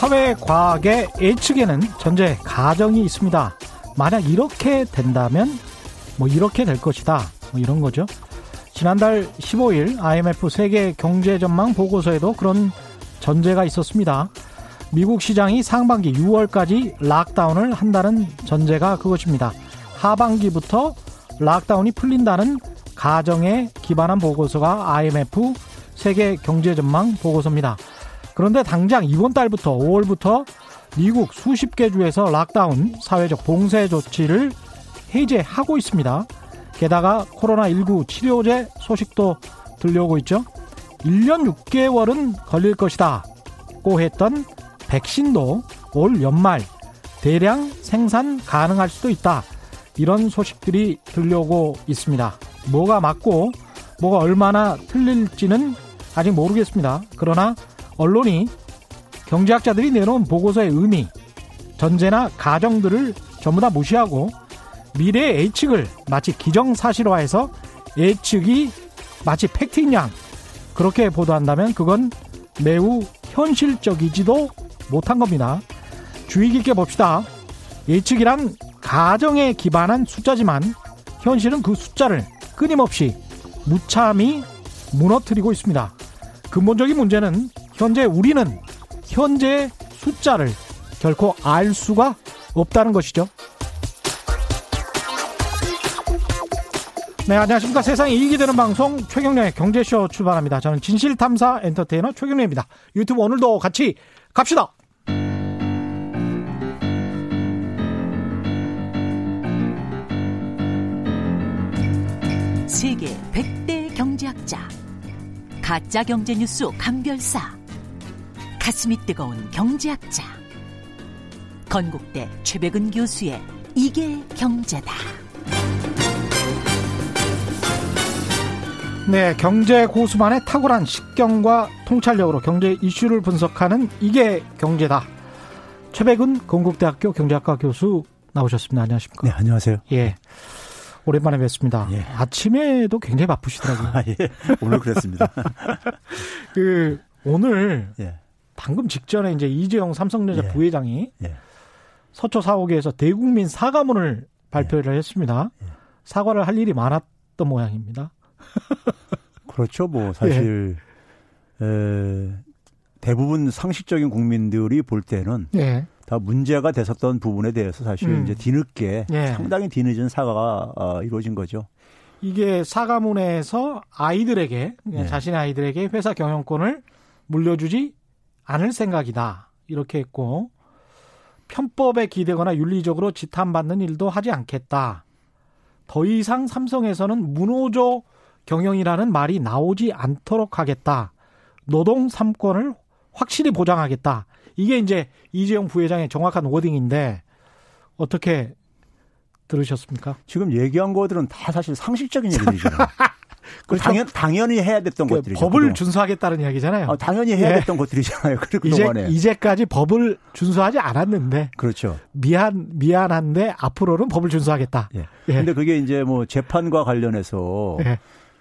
모든 사회 과학의 예측에는 전제 가정이 있습니다. 만약 이렇게 된다면 뭐 이렇게 될 것이다. 뭐 이런 거죠. 지난달 15일 IMF 세계 경제 전망 보고서에도 그런 전제가 있었습니다. 미국 시장이 상반기 6월까지 락다운을 한다는 전제가 그것입니다. 하반기부터 락다운이 풀린다는 가정에 기반한 보고서가 IMF 세계 경제 전망 보고서입니다. 그런데 당장 이번 달부터 5월부터 미국 수십 개 주에서 락다운 사회적 봉쇄 조치를 해제하고 있습니다. 게다가 코로나19 치료제 소식도 들려오고 있죠. 1년 6개월은 걸릴 것이다. 고 했던 백신도 올 연말 대량 생산 가능할 수도 있다. 이런 소식들이 들려오고 있습니다. 뭐가 맞고 뭐가 얼마나 틀릴지는 아직 모르겠습니다. 그러나 언론이 경제학자들이 내놓은 보고서의 의미, 전제나 가정들을 전부 다 무시하고 미래의 예측을 마치 기정사실화해서 예측이 마치 팩트인 양 그렇게 보도한다면 그건 매우 현실적이지도 못한 겁니다. 주의 깊게 봅시다. 예측이란 가정에 기반한 숫자지만 현실은 그 숫자를 끊임없이 무참히 무너뜨리고 있습니다. 근본적인 문제는 현재 우리는 현재 숫자를 결코 알 수가 없다는 것이죠. 네, 안녕하십니까. 세상에 이익이 되는 방송 최경련의 경제쇼 출발합니다. 저는 진실탐사 엔터테이너 최경련입니다. 유튜브 오늘도 같이 갑시다. 세계 100대 경제학자 가짜 경제 뉴스 감별사 가슴이 뜨거운 경제학자 건국대 최백은 교수의 이게 경제다. 네, 경제 고수만의 탁월한 식견과 통찰력으로 경제 이슈를 분석하는 이게 경제다. 최백은 건국대학교 경제학과 교수 나오셨습니다. 안녕하십니까? 네, 안녕하세요. 예. 오랜만에 뵙습니다. 예. 아침에도 굉장히 바쁘시더라고요. 아, 예. 오늘 그랬습니다. 그 오늘 예. 방금 직전에 이제 이재용 삼성전자 예. 부회장이 예. 서초 사옥에서 대국민 사과문을 발표를 예. 했습니다. 예. 사과를 할 일이 많았던 모양입니다. 그렇죠. 뭐 사실 에, 대부분 상식적인 국민들이 볼 때는 다 문제가 됐었던 부분에 대해서 사실 음. 이제 뒤늦게 예. 상당히 뒤늦은 사과가 어, 이루어진 거죠. 이게 사과문에서 아이들에게 예. 자신의 아이들에게 회사 경영권을 물려주지 않을 생각이다 이렇게 했고 편법에 기대거나 윤리적으로 지탄받는 일도 하지 않겠다. 더 이상 삼성에서는 문호조 경영이라는 말이 나오지 않도록 하겠다. 노동 3권을 확실히 보장하겠다. 이게 이제 이재용 부회장의 정확한 워딩인데 어떻게 들으셨습니까? 지금 얘기한 것들은 다 사실 상식적인 얘기죠. 그렇죠? 당연, 당연히 해야 됐던 그 것들이죠. 법을 그동안. 준수하겠다는 이야기잖아요. 아, 당연히 해야 예. 됐던 것들이잖아요. 그리고 이제, 동안에. 이제까지 법을 준수하지 않았는데. 그렇죠. 미안, 미안한데 앞으로는 법을 준수하겠다. 예. 예. 근데 그게 이제 뭐 재판과 관련해서 예.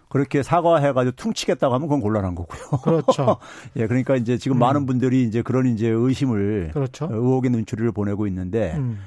그렇게 사과해가지고 퉁치겠다고 하면 그건 곤란한 거고요. 그렇죠. 예, 그러니까 이제 지금 음. 많은 분들이 이제 그런 이제 의심을 그렇죠. 의혹의 눈초리를 보내고 있는데 음.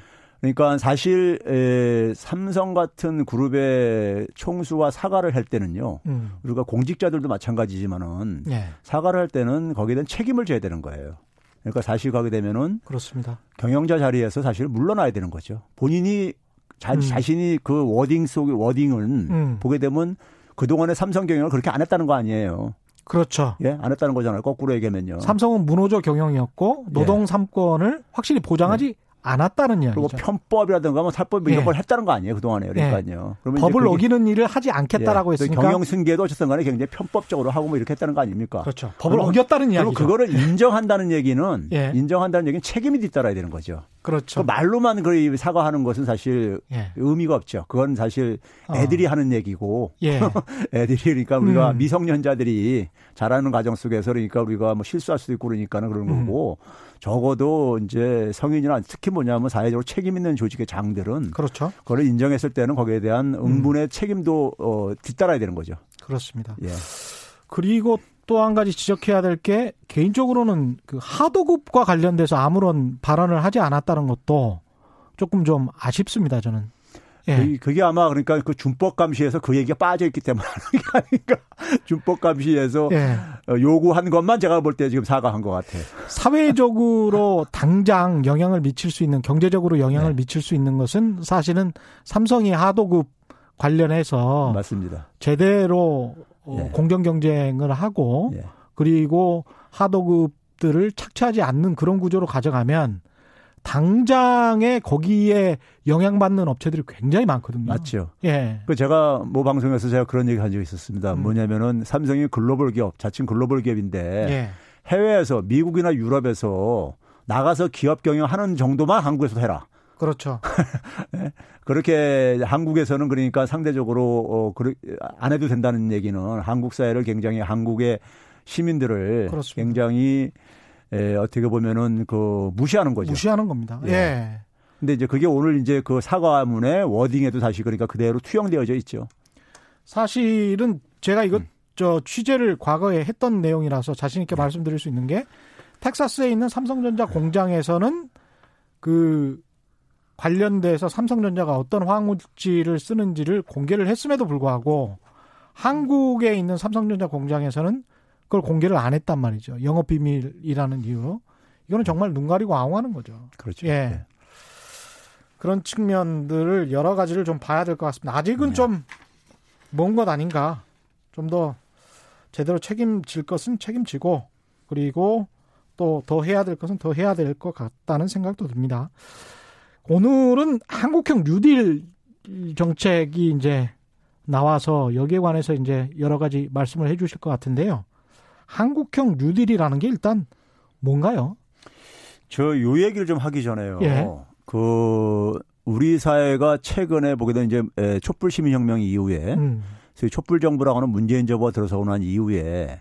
그러니까 사실 에, 삼성 같은 그룹의 총수와 사과를 할 때는요. 음. 우리가 공직자들도 마찬가지지만은 예. 사과를 할 때는 거기에 대한 책임을 져야 되는 거예요. 그러니까 사실 가게 되면은 그렇습니다. 경영자 자리에서 사실 물러나야 되는 거죠. 본인이 자, 음. 자신이 그 워딩 속의 워딩을 음. 보게 되면 그동안에 삼성 경영을 그렇게 안 했다는 거 아니에요. 그렇죠. 예, 안 했다는 거잖아요. 거꾸로 얘기하면요. 삼성은 문호조 경영이었고 노동 예. 3권을 확실히 보장하지 예. 않았다는 이야기죠. 그리고 편법이라든가 뭐 살법 이런 예. 걸 했다는 거 아니에요 그동안에 그러니까요. 예. 법을 어기는 일을 하지 않겠다라고 예. 했으니까 경영 승계도 어쨌든 간에 굉장히 편법적으로 하고 뭐 이렇게 했다는 거 아닙니까? 그렇죠. 법을 그럼, 어겼다는 이야기죠. 그리고 그거를 인정한다는 얘기는 예. 인정한다는 얘기는 책임이 뒤따라야 되는 거죠. 그렇죠. 그 말로만 그 사과하는 것은 사실 예. 의미가 없죠. 그건 사실 어. 애들이 어. 하는 얘기고 예. 애들이 그러니까 우리가 음. 미성년자들이 자라는 과정 속에서 그러니까 우리가 뭐 실수할 수도 있고 그러니까는 그런 음. 거고 적어도 이제 성인이나 특히 뭐냐면 사회적으로 책임 있는 조직의 장들은 그렇죠. 그걸 인정했을 때는 거기에 대한 음. 응분의 음. 책임도 어, 뒤따라야 되는 거죠. 그렇습니다. 예. 그리고 또 한 가지 지적해야 될 게 개인적으로는 그 하도급과 관련돼서 아무런 발언을 하지 않았다는 것도 조금 좀 아쉽습니다. 저는. 예. 그게 아마 그러니까 그 준법 감시에서 그 얘기가 빠져 있기 때문에 하는 게 아닌가. 준법 감시에서 예. 어, 요구한 것만 제가 볼 때 지금 사과한 것 같아요. 사회적으로 당장 영향을 미칠 수 있는 경제적으로 영향을 네. 미칠 수 있는 것은 사실은 삼성이 하도급 관련해서 맞습니다. 제대로 예. 공정 경쟁을 하고 예. 그리고 하도급들을 착취하지 않는 그런 구조로 가져가면 당장에 거기에 영향받는 업체들이 굉장히 많거든요. 맞죠. 예. 그 제가 뭐 방송에서 제가 그런 얘기 한 적이 있었습니다. 음. 뭐냐면은 삼성이 글로벌 기업, 자칭 글로벌 기업인데 예. 해외에서 미국이나 유럽에서 나가서 기업 경영하는 정도만 한국에서 해라. 그렇죠. 네? 그렇게 한국에서는 그러니까 상대적으로 어, 안 해도 된다는 얘기는 한국 사회를 굉장히 한국의 시민들을 그렇습니다. 굉장히 에, 어떻게 보면은 그 무시하는 거죠. 무시하는 겁니다. 예. 예. 근데 이제 그게 오늘 이제 그 사과문의 워딩에도 다시 그러니까 그대로 투영되어져 있죠. 사실은 제가 이것 음. 저 취재를 과거에 했던 내용이라서 자신 있게 네. 말씀드릴 수 있는 게 텍사스에 있는 삼성전자 공장에서는 그 관련돼서 삼성전자가 어떤 화학물질을 쓰는지를 공개를 했음에도 불구하고 한국에 있는 삼성전자 공장에서는 그걸 공개를 안 했단 말이죠. 영업 비밀이라는 이유로. 이거는 정말 눈 가리고 아웅하는 거죠. 그렇죠. 예. 네. 그런 측면들을 여러 가지를 좀 봐야 될 것 같습니다. 아직은 네. 좀먼 것 아닌가. 좀 더 제대로 책임질 것은 책임지고 그리고 또 더 해야 될 것은 더 해야 될 것 같다는 생각도 듭니다. 오늘은 한국형 뉴딜 정책이 이제 나와서 여기에 관해서 이제 여러 가지 말씀을 해 주실 것 같은데요. 한국형 뉴딜이라는 게 일단 뭔가요? 저 요 얘기를 좀 하기 전에요. 예. 그 우리 사회가 최근에 보게 된 이제 촛불 시민 혁명 이후에 음. 촛불 정부라고 하는 문재인 정부가 들어서 난 이후에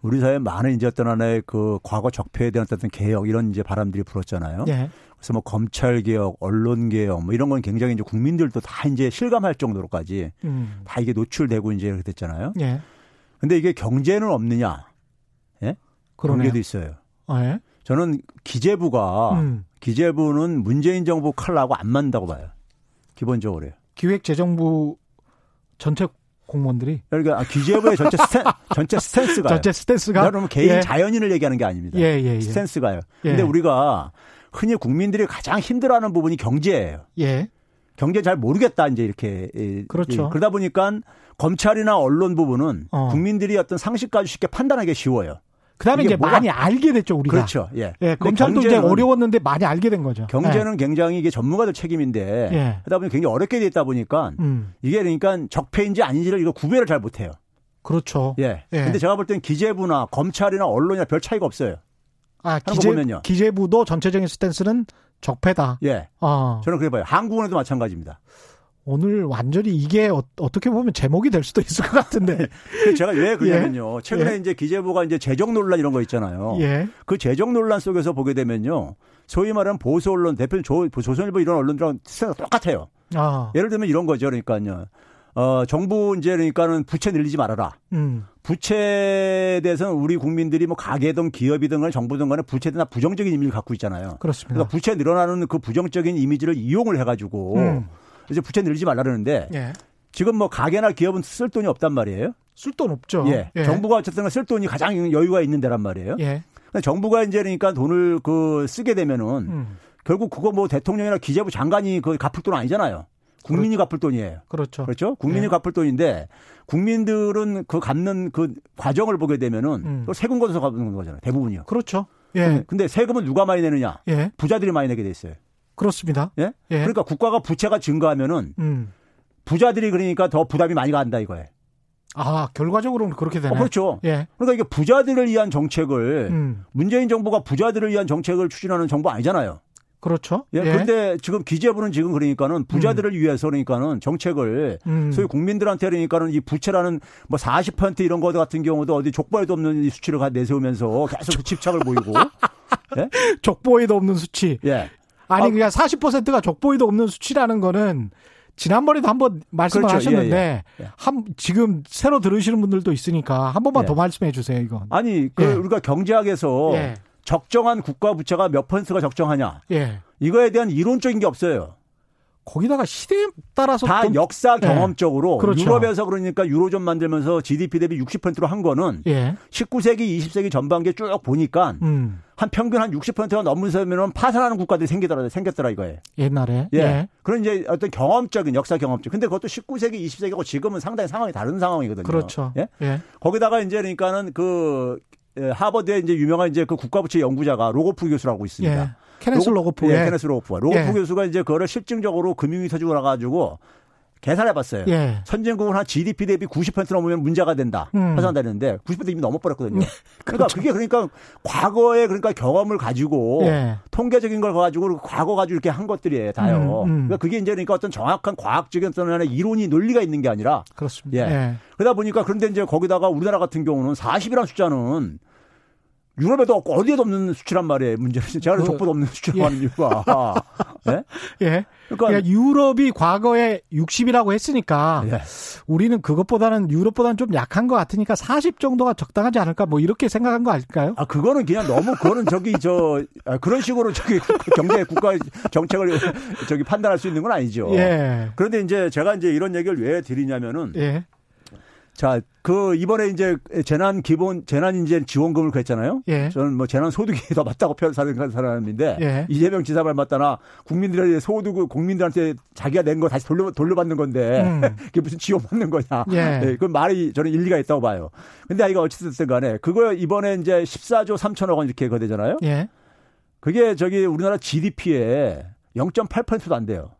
우리 사회에 많은 이제 어떤 하나의 그 과거 적폐에 대한 어떤 개혁 이런 이제 바람들이 불었잖아요. 예. 그래서 뭐 검찰 개혁, 언론 개혁 뭐 이런 건 굉장히 이제 국민들도 다 이제 실감할 정도로까지 음. 다 이게 노출되고 이제 이렇게 됐잖아요. 예. 근데 이게 경제는 없느냐? 예? 그런 게도 있어요. 아, 예? 저는 기재부가 음. 기재부는 문재인 정부 칼라고 안 맞는다고 봐요. 기본적으로요. 기획재정부 전체 공무원들이 그러니까 아, 기재부의 전체 stan- 전체 stance가 전체 stance가 여러분 개인 예. 자연인을 얘기하는 게 아닙니다. 예, 예, 예. stance가요. 예. 근데 우리가 흔히 국민들이 가장 힘들어하는 부분이 경제예요. 예. 경제 잘 모르겠다 이제 이렇게 그렇죠. 그러다 보니까 검찰이나 언론 부분은 어. 국민들이 어떤 상식까지 쉽게 판단하기 쉬워요. 그다음에 이제 많이 알게 됐죠 우리가. 그렇죠. 예. 예 검찰도 이제 어려웠는데 많이 알게 된 거죠. 경제는 예. 굉장히 이게 전문가들 책임인데 예. 그러다 보니 굉장히 어렵게 돼 있다 보니까 음. 이게 그러니까 적폐인지 아닌지를 이거 구별을 잘 못해요. 그렇죠. 예. 예. 근데 제가 볼 때는 기재부나 검찰이나 언론이나 별 차이가 없어요. 아, 기재, 보면요. 기재부도 전체적인 스탠스는 적폐다. 예. 어. 저는 그래 봐요. 한국은에도 마찬가지입니다. 오늘 완전히 이게 어, 떻게 보면 제목이 될 수도 있을 것 같은데. 제가 왜 그러냐면요. 예. 최근에 예. 이제 기재부가 이제 재정 논란 이런 거 있잖아요. 예. 그 재정 논란 속에서 보게 되면요. 소위 말하는 보수 언론 대표 조, 조선일보 이런 언론들랑 스탠스가 똑같아요. 아. 예를 들면 이런 거죠. 그러니까요. 어, 정부 이제 그러니까는 부채 늘리지 말아라. 음. 부채에 대해서는 우리 국민들이 뭐 가게든 기업이든 간에 정부든 간에 부채에 대한 부정적인 이미지를 갖고 있잖아요. 그렇습니다. 그러니까 부채 늘어나는 그 부정적인 이미지를 이용을 해가지고 음. 이제 부채 늘리지 말라 그러는데 예. 지금 뭐 가게나 기업은 쓸 돈이 없단 말이에요. 쓸 돈 없죠. 예. 예. 정부가 어쨌든 쓸 돈이 가장 여유가 있는 데란 말이에요. 예. 정부가 이제 그러니까 돈을 그 쓰게 되면은 음. 결국 그거 뭐 대통령이나 기재부 장관이 그 갚을 돈 아니잖아요. 국민이 갚을 돈이에요. 그렇죠. 그렇죠. 국민이 예. 갚을 돈인데 국민들은 그 갚는 그 과정을 보게 되면은 음. 또 세금 걷어서 갚는 거잖아요. 대부분이요. 그렇죠. 예. 근데 세금은 누가 많이 내느냐? 예. 부자들이 많이 내게 돼 있어요. 그렇습니다. 예? 예. 그러니까 국가가 부채가 증가하면은 음. 부자들이 그러니까 더 부담이 많이 간다 이거예요. 아, 결과적으로는 그렇게 되네. 어, 그렇죠. 예. 그러니까 이게 부자들을 위한 정책을 음. 문재인 정부가 부자들을 위한 정책을 추진하는 정부 아니잖아요. 그렇죠. 예. 예. 그런데 지금 기재부는 지금 그러니까는 부자들을 음. 위해서 그러니까는 정책을 음. 소위 국민들한테 그러니까는 이 부채라는 뭐 40% 이런 거 같은 경우도 어디 족보에도 없는 수치를 내세우면서 계속 집착을 보이고. 예? 족보에도 없는 수치. 예. 아니 아, 그냥 40%가 족보에도 없는 수치라는 거는 지난번에도 한번 말씀을 그렇죠. 하셨는데 예, 예. 한 지금 새로 들으시는 분들도 있으니까 한 번만 예. 더 말씀해 주세요, 이건. 아니, 그 예. 우리가 경제학에서 예. 적정한 국가 부채가 몇 퍼센트가 적정하냐. 이거에 대한 이론적인 게 없어요. 거기다가 시대에 따라서 다 또, 역사 네. 경험적으로 네. 그렇죠. 유럽에서 그러니까 유로존 만들면서 GDP 대비 60%로 한 거는 예. 19세기, 20세기 전반기에 쭉 보니까 음. 한 평균 한 60%가 넘으면 파산하는 국가들이 생기더라 생겼더라 이거예요. 옛날에. 예. 예. 그런 이제 어떤 경험적인 역사 경험적. 근데 그것도 19세기, 20세기고 지금은 상당히 상황이 다른 상황이거든요. 그렇죠. 예. 예. 거기다가 이제 그러니까는 그 예, 하버드에 이제 유명한 이제 그 국가부채 연구자가 로고프 교수라고 있습니다. 예. 케네스 로고프. 예, 케네스 로고프가. 로고프 예. 교수가 이제 그거를 실증적으로 금융위기 터지고 나가지고 계산해 봤어요. 예. 선진국은 한 GDP 대비 90% 넘으면 문제가 된다. 음. 파산되는데 90% 이미 넘어버렸거든요. 네. 그러니까 그렇죠. 그게 그러니까 과거의 그러니까 경험을 가지고 예. 통계적인 걸 가지고 과거 가지고 이렇게 한 것들이에요. 다요. 음, 음. 그러니까 그게 이제 그러니까 어떤 정확한 과학적인 어떤 이론이 논리가 있는 게 아니라 그렇습니다. 예. 예. 그러다 보니까 그런데 이제 거기다가 우리나라 같은 경우는 40이라는 숫자는 유럽에도 없고 어디에도 없는 수치란 말이에요. 문제는 제가 그, 족보도 없는 수치라고 예. 하는 이유가. 예? 예. 그러니까, 그러니까, 유럽이 과거에 60이라고 했으니까 예. 우리는 그것보다는 유럽보다는 좀 약한 것 같으니까 40 정도가 적당하지 않을까 뭐 이렇게 생각한 거 아닐까요? 아 그거는 그냥 너무 그거는 저기 저 아, 그런 식으로 저기 경제 국가 정책을 저기 판단할 수 있는 건 아니죠. 예. 그런데 이제 제가 이제 이런 얘기를 왜 드리냐면은 예. 자, 그 이번에 이제 재난 기본 재난 인제 지원금을 그랬잖아요. 예. 저는 뭐 재난 소득이 더 맞다고 표현하는 사람인데 예. 이재명 지사 말맞다나 국민들의 소득 국민들한테 자기가 낸 거 다시 돌려 돌려받는 건데 음. 그게 무슨 지원받는 거냐. 예. 네, 그 말이 저는 일리가 있다고 봐요. 근데 이거 어찌됐든 간에 그거 이번에 이제 14조 3천억 원 이렇게 거되잖아요. 예. 그게 저기 우리나라 GDP에 0.8%도 안 돼요.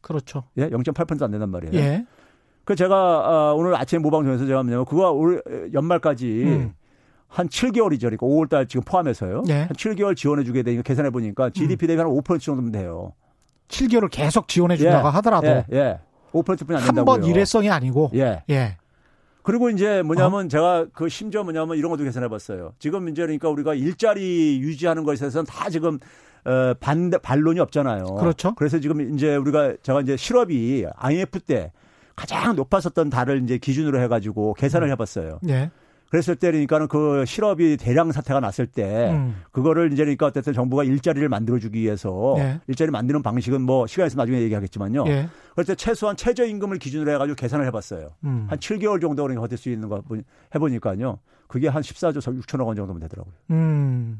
그렇죠. 예, 0.8%도 안 된단 말이에요. 예. 그 제가 어, 오늘 아침 모방송에서 제가 뭐냐면 그거 올 연말까지 음. 한 7개월이죠. 그러니까 5월 달 지금 포함해서요. 네. 한 7개월 지원해 주게 되니까 계산해 보니까 GDP 대비 한 5% 정도면 돼요. 7개월을 계속 지원해 준다고 예, 하더라도 예, 예. 5%뿐이 안 된다고요. 한 번 일회성이 아니고 예. 예. 그리고 이제 뭐냐면 어? 제가 그 심지어 뭐냐면 이런 것도 계산해 봤어요. 지금 이제 그러니까 우리가 일자리 유지하는 것에 있어서는 다 지금 어, 반 반론이 없잖아요. 그렇죠. 그래서 지금 이제 우리가 제가 이제 실업이 IMF 때 가장 높았었던 달을 이제 기준으로 해가지고 계산을 음. 해봤어요. 네. 그랬을 때니까는 그 실업이 대량 사태가 났을 때 음. 그거를 이제 그러니까 어쨌든 정부가 일자리를 만들어주기 위해서 네. 일자리 만드는 방식은 뭐 시간에서 나중에 얘기하겠지만요. 네. 그럴 때 최소한 최저임금을 기준으로 해가지고 계산을 해봤어요. 음. 한 7개월 정도 그러니까 버틸 수 있는 거 해보니까요. 그게 한 14조 6천억 원 정도면 되더라고요. 음.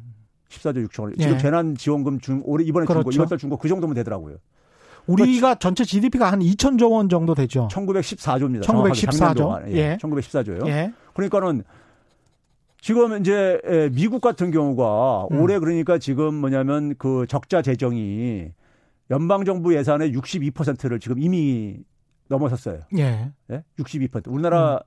14조 6천억 원. 지금 예. 재난지원금 중 올해 이번에 그렇죠. 준 거, 이번 달 준 거 그 정도면 되더라고요. 우리가 전체 GDP가 한 2천조 원 정도 되죠. 1914조입니다. 1914조. 예. 1914조요. 예. 그러니까는 지금 이제 미국 같은 경우가 음. 올해 그러니까 지금 뭐냐면 그 적자 재정이 연방 정부 예산의 62%를 지금 이미 넘어섰어요. 예. 예? 62%. 우리나라 음.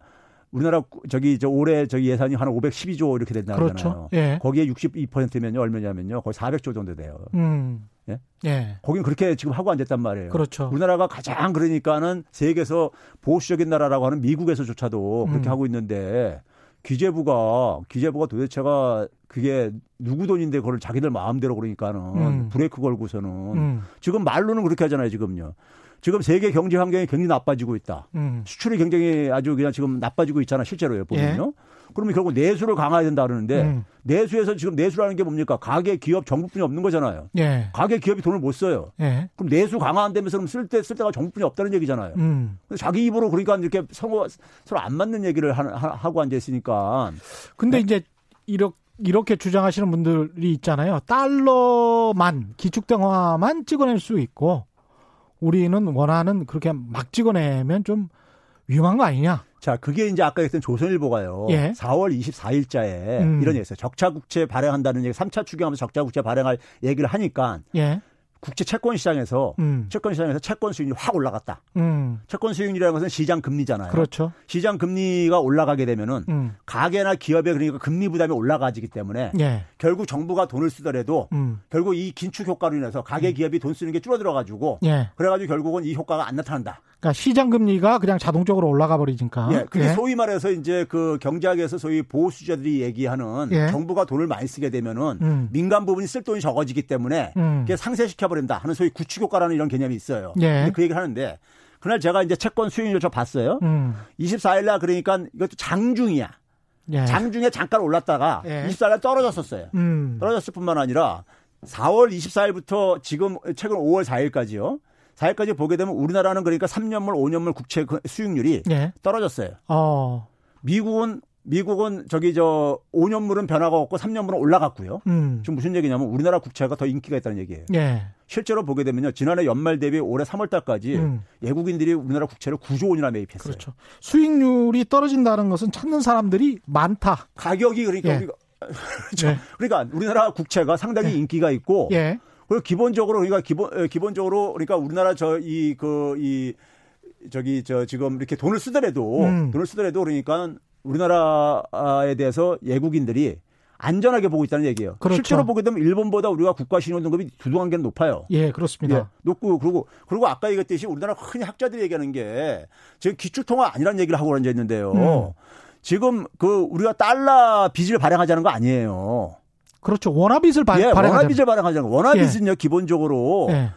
우리나라 저기 저 올해 저기 예산이 한 512조 이렇게 된다잖아요. 그렇죠. 예. 거기에 62%면요 얼마냐면요 거의 400조 정도 돼요. 음. 예? 예. 거긴 그렇게 지금 하고 앉았단 말이에요. 그렇죠. 우리나라가 가장 그러니까는 세계에서 보수적인 나라라고 하는 미국에서조차도 그렇게 음. 하고 있는데 기재부가 기재부가 도대체가 그게 누구 돈인데 그걸 자기들 마음대로 그러니까는 음. 브레이크 걸고서는 음. 지금 말로는 그렇게 하잖아요 지금요. 지금 세계 경제 환경이 굉장히 나빠지고 있다. 음. 수출이 굉장히 아주 그냥 지금 나빠지고 있잖아 실제로요 보면요. 예. 그러면 결국 내수를 강화해야 된다 그러는데 음. 내수에서 지금 내수라는 게 뭡니까? 가계 기업 정부뿐이 없는 거잖아요. 예. 가계 기업이 돈을 못 써요. 예. 그럼 내수 강화한다면서 그럼 쓸때 쓸 때가 정부뿐이 없다는 얘기잖아요. 음. 자기 입으로 그러니까 이렇게 서로 서로 안 맞는 얘기를 하, 하고 앉아 있으니까. 근데 네? 이제 이렇게 이렇게 주장하시는 분들이 있잖아요. 달러만 기축대화만 찍어낼 수 있고 우리는 원하는 그렇게 막 찍어내면 좀 위험한 거 아니냐? 자, 그게 이제 아까 했던 조선일보가요. 예. 4월 24일자에 음. 이런 얘기 했어요. 적자국채 발행한다는 얘기, 3차 추경하면서 적자국채 발행할 얘기를 하니까 예. 국제 채권 시장에서 음. 채권 시장에서 채권 수익률이 확 올라갔다. 음. 채권 수익률이라는 것은 시장 금리잖아요. 그렇죠. 시장 금리가 올라가게 되면은 음. 가계나 기업에 그러니까 금리 부담이 올라가지기 때문에 예. 결국 정부가 돈을 쓰더라도 음. 결국 이 긴축 효과로 인해서 가계 음. 기업이 돈 쓰는 게 줄어들어 가지고 예. 그래 가지고 결국은 이 효과가 안 나타난다. 그러니까 시장 금리가 그냥 자동적으로 올라가 버리니까. 예. 그게 예. 소위 말해서 이제 그 경제학에서 소위 보수자들이 얘기하는 예. 정부가 돈을 많이 쓰게 되면은 음. 민간 부분이 쓸 돈이 적어지기 때문에 음. 그게 상쇄시켜 버린다 하는 소위 구축 효과라는 이런 개념이 있어요. 예. 그 얘기를 하는데 그날 제가 이제 채권 수익률 저 봤어요. 음. 24일 날 그러니까 이것도 장중이야. 예. 장중에 잠깐 올랐다가 예. 24일 날 떨어졌었어요. 음. 떨어졌을 뿐만 아니라 4월 24일부터 지금 최근 5월 4일까지요. 4일까지 보게 되면 우리나라는 그러니까 3년물, 5년물 국채 그 수익률이 예. 떨어졌어요. 어. 미국은 미국은 저기 저 5년물은 변화가 없고 3년물은 올라갔고요. 음. 지금 무슨 얘기냐면 우리나라 국채가 더 인기가 있다는 얘기예요. 예. 실제로 보게 되면요. 지난해 연말 대비 올해 3월 달까지 음. 외국인들이 우리나라 국채를 9조 원이나 매입했어요. 그렇죠. 수익률이 떨어진다는 것은 찾는 사람들이 많다. 가격이 그러니까 예. 우리가 그렇죠. 예. 그러니까 우리나라 국채가 상당히 예. 인기가 있고 예. 그리고 기본적으로 그러니까 기본 기본적으로 그러니까 우리나라 저 이 그이 그, 저기 저 지금 이렇게 돈을 쓰더라도 음. 돈을 쓰더라도 그러니까 우리나라에 대해서 외국인들이 안전하게 보고 있다는 얘기예요. 그렇죠. 실제로 보게 되면 일본보다 우리가 국가 신용 등급이 두 단계는 높아요. 예, 그렇습니다. 예, 높고 그리고 그리고 아까 얘기했듯이 우리나라 흔히 학자들이 얘기하는 게 지금 기축통화 아니라는 얘기를 하고 앉아 있는데요. 음. 지금 그 우리가 달러 빚을 발행하자는 거 아니에요. 그렇죠. 원화빚을 바, 예, 발행하자는 원화빚을 발행하자는 거. 원화빚은요 예. 기본적으로 예.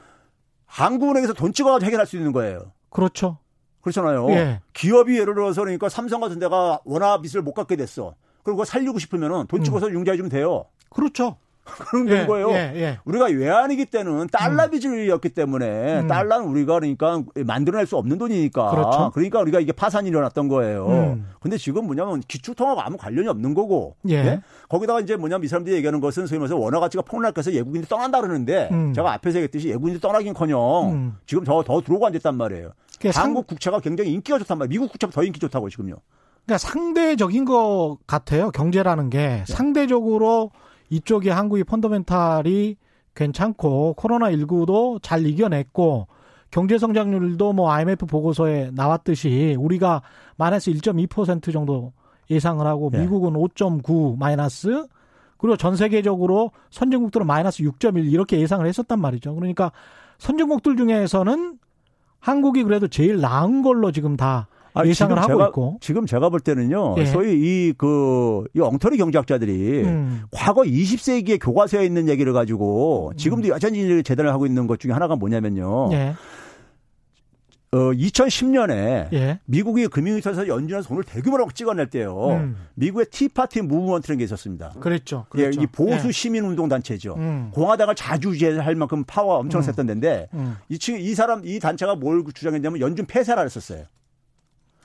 한국은행에서 돈 찍어가지고 해결할 수 있는 거예요. 그렇죠. 그렇잖아요. 예. 기업이 예를 들어서 그러니까 삼성 같은 데가 원화빚을 못 갚게 됐어. 그리고 살리고 싶으면은 돈 찍어서 음. 융자해 주면 돼요. 그렇죠. 그런 예, 거예요. 예, 예. 우리가 외환이기 때는 달러 음. 빚을이었기 때문에 음. 달러는 우리가 그러니까 만들어낼 수 없는 돈이니까. 그렇죠. 그러니까 우리가 이게 파산이 일어났던 거예요. 음. 근데 지금 뭐냐면 기축통화가 아무 관련이 없는 거고. 예. 예? 거기다가 이제 뭐냐면 이 사람들이 얘기하는 것은 소위 말해서 원화 가치가 폭락해서 외국인들이 떠난다 그러는데 음. 제가 앞에서 얘기했듯이 외국인들이 떠나긴커녕 음. 지금 더, 더 들어오고 앉았단 말이에요. 한국 국채가 굉장히 인기가 좋단 말이에요. 미국 국채가 더 인기 좋다고 지금요. 그러니까 상대적인 것 같아요. 경제라는 게 네. 상대적으로 이쪽이 한국이 펀더멘탈이 괜찮고 코로나 19도 잘 이겨냈고 경제 성장률도 뭐 IMF 보고서에 나왔듯이 우리가 마이너스 1.2% 정도 예상을 하고 네. 미국은 5.9 마이너스 그리고 전 세계적으로 선진국들은 마이너스 6.1 이렇게 예상을 했었단 말이죠. 그러니까 선진국들 중에서는 한국이 그래도 제일 나은 걸로 지금 다 아니, 예상을 하고 제가, 있고 지금 제가 볼 때는요. 예. 소위 이그이 그, 이 엉터리 경제학자들이 음. 과거 20세기의 교과서에 있는 얘기를 가지고 지금도 여전히 재단을 하고 있는 것 중에 하나가 뭐냐면요. 예. 어, 2010년에 예. 미국이 금융위기에서 연준에서 돈을 대규모로 찍어낼 때요. 음. 미국의 Tea Party Movement라는 게 있었습니다. 그랬죠. 그랬죠. 예, 이 보수 예. 시민 운동 단체죠. 음. 공화당을 좌지우지할 만큼 파워 엄청 음. 셌던 데인데 음. 이, 이 사람 이 단체가 뭘 주장했냐면 연준 폐쇄를 했었어요.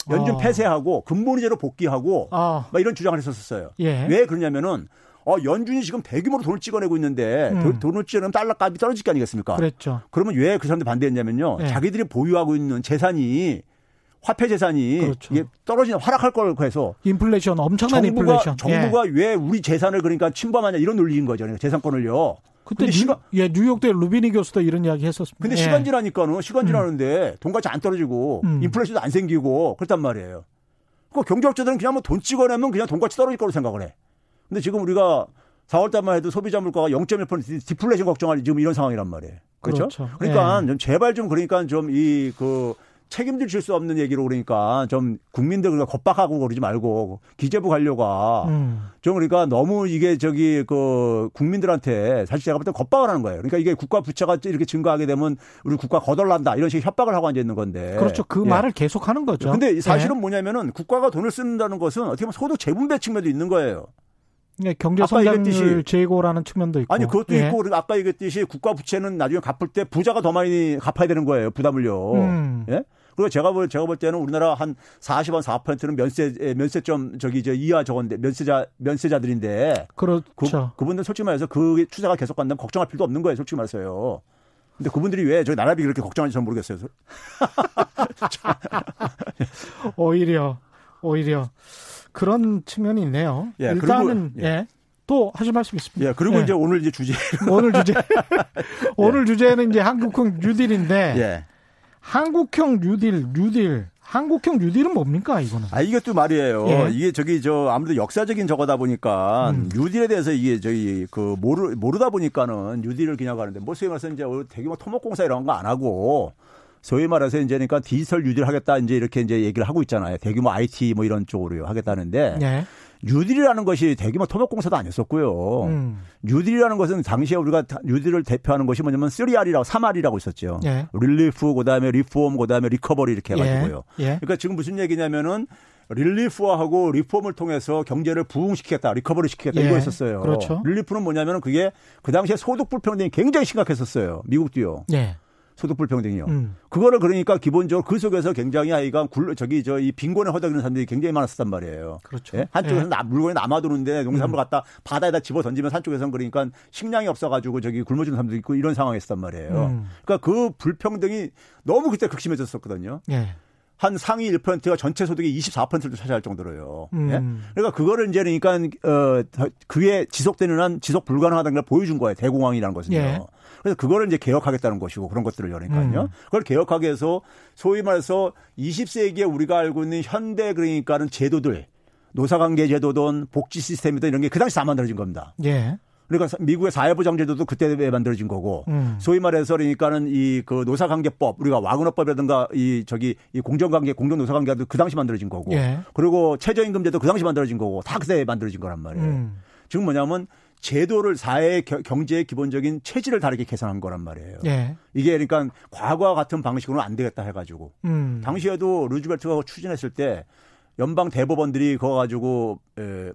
연준 어. 폐쇄하고 금본위제로 복귀하고 어. 막 이런 주장을 했었어요. 예. 왜 그러냐면은 어, 연준이 지금 대규모로 돈을 찍어내고 있는데 음. 돈을 찍어내면 달러 값이 떨어질 게 아니겠습니까? 그랬죠. 그러면 왜 그 사람들 반대했냐면요. 예. 자기들이 보유하고 있는 재산이 화폐 재산이 그렇죠. 이게 떨어지는 하락할 걸 해서 인플레이션 엄청난 정부가, 인플레이션 정부가 예. 왜 우리 재산을 그러니까 침범하냐 이런 논리인 거죠. 재산권을요. 그때 뉴, 시간, 예, 뉴욕대 루비니 교수도 이런 이야기 했었습니다. 근데 예. 시간 지나니까는 시간 음. 지나는데 음. 돈값이 안 떨어지고 음. 인플레이션도 안 생기고 그렇단 말이에요. 그 경제학자들은 그냥 뭐 돈 찍어내면 그냥 돈값이 떨어질 거로 생각을 해. 근데 지금 우리가 4월 달만 해도 소비자 물가가 0.1% 디플레이션 걱정할 지금 이런 상황이란 말이에요. 그렇죠? 그렇죠. 그러니까 예. 좀 제발 좀 그러니까 좀 이 그 책임질 수 없는 얘기로 그러니까 좀 국민들 그러니까 겁박하고 그러지 말고 기재부 관료가 음. 좀 그러니까 너무 이게 저기 그 국민들한테 사실 제가 볼 때 겁박을 하는 거예요. 그러니까 이게 국가 부채가 이렇게 증가하게 되면 우리 국가 거덜난다 이런 식의 협박을 하고 앉아 있는 건데. 그렇죠. 그 예. 말을 계속 하는 거죠. 근데 사실은 예. 뭐냐면은 국가가 돈을 쓴다는 것은 어떻게 보면 소득 재분배 측면도 있는 거예요. 네, 경제 성장률 제고라는 측면도 있고. 아니 그것도 예. 있고 아까 얘기했듯이 국가 부채는 나중에 갚을 때 부자가 더 많이 갚아야 되는 거예요. 부담을요. 음. 예? 그리고 제가 볼 제가 볼 때는 우리나라 한 40한 4%는 면세 면세점 저기 저 이하 저건데 면세자 면세자들인데 그렇죠. 그, 그분들 솔직히 말해서 그 추세가 계속 간다면 걱정할 필요도 없는 거예요. 솔직히 말해서요. 근데 그분들이 왜 저희 나라비 그렇게 걱정하는지 전 모르겠어요. 오히려 오히려 그런 측면이 있네요. 예, 일단은 그리고, 예. 예. 또 하실 말씀 있습니다. 예, 그리고 예. 이제 오늘 이제 주제 오늘 주제 오늘 주제는 이제 한국형 뉴딜인데 예. 한국형 뉴딜, 뉴딜. 한국형 뉴딜은 뭡니까 이거는? 아 이것도 말이에요. 예. 이게 저기 저 아무래도 역사적인 저거다 보니까 음. 뉴딜에 대해서 이게 저희 그 모르 모르다 보니까는 뉴딜을 그냥 하는데 뭐 소위 말해서 이제 대규모 토목공사 이런 거 안 하고 소위 말해서 이제 그러니까 디지털 뉴딜 하겠다 이제 이렇게 이제 얘기를 하고 있잖아요. 대규모 IT 뭐 이런 쪽으로 하겠다는데 예. 뉴딜이라는 것이 대규모 토목공사도 아니었었고요. 음. 뉴딜이라는 것은 당시에 우리가 뉴딜을 대표하는 것이 뭐냐면 3R이라고 3R이라고 있었죠. 예. relief 그다음에 리폼 그다음에 recovery 이렇게 해 가지고요. 예. 예. 그러니까 지금 무슨 얘기냐면은 relief화하고 reform을 통해서 경제를 부흥시키겠다, recovery 시키겠다 예, 이거였었어요. 그렇죠. relief는 뭐냐면은 그게 그 당시에 소득 불평등이 굉장히 심각했었어요. 미국도요. 예. 소득 불평등이요. 음. 그거를 그러니까 기본적으로 그 속에서 굉장히 아이가 굴 저기 저 이 빈곤에 허덕이는 사람들이 굉장히 많았었단 말이에요. 그렇죠. 예? 한쪽에서는 예. 물건이 남아도는데 농산물 음. 갖다 바다에다 집어 던지면 한쪽에서는 그러니까 식량이 없어가지고 저기 굶어죽는 사람도 있고 이런 상황이었단 말이에요. 음. 그러니까 그 불평등이 너무 그때 극심해졌었거든요. 예. 한 상위 1%가 전체 소득의 24%를 차지할 정도로요. 음. 예? 그러니까 그거를 이제 그러니까 어 그게 지속되는 한 지속 불가능하다는 걸 보여준 거예요. 대공황이라는 것은요. 예. 그래서 그거를 이제 개혁하겠다는 것이고 그런 것들을 그러니까요. 음. 그걸 개혁하기 위해서 소위 말해서 20세기에 우리가 알고 있는 현대 그러니까는 제도들 노사관계 제도든 복지 시스템이든 이런 게 그 당시 다 만들어진 겁니다. 예. 그러니까 미국의 사회보장 제도도 그때 만들어진 거고 음. 소위 말해서 그러니까는 이 그 노사관계법 우리가 와그너법이라든가 이 저기 이 공정관계 공정노사관계도 그 당시 만들어진 거고 예. 그리고 최저임금제도 그 당시 만들어진 거고 다 그때 만들어진 거란 말이에요. 음. 지금 뭐냐면 제도를 사회 경제의 기본적인 체질을 다르게 개선한 거란 말이에요. 예. 이게 그러니까 과거와 같은 방식으로는 안 되겠다 해가지고 음. 당시에도 루즈벨트가 추진했을 때 연방 대법원들이 그거 가지고 에,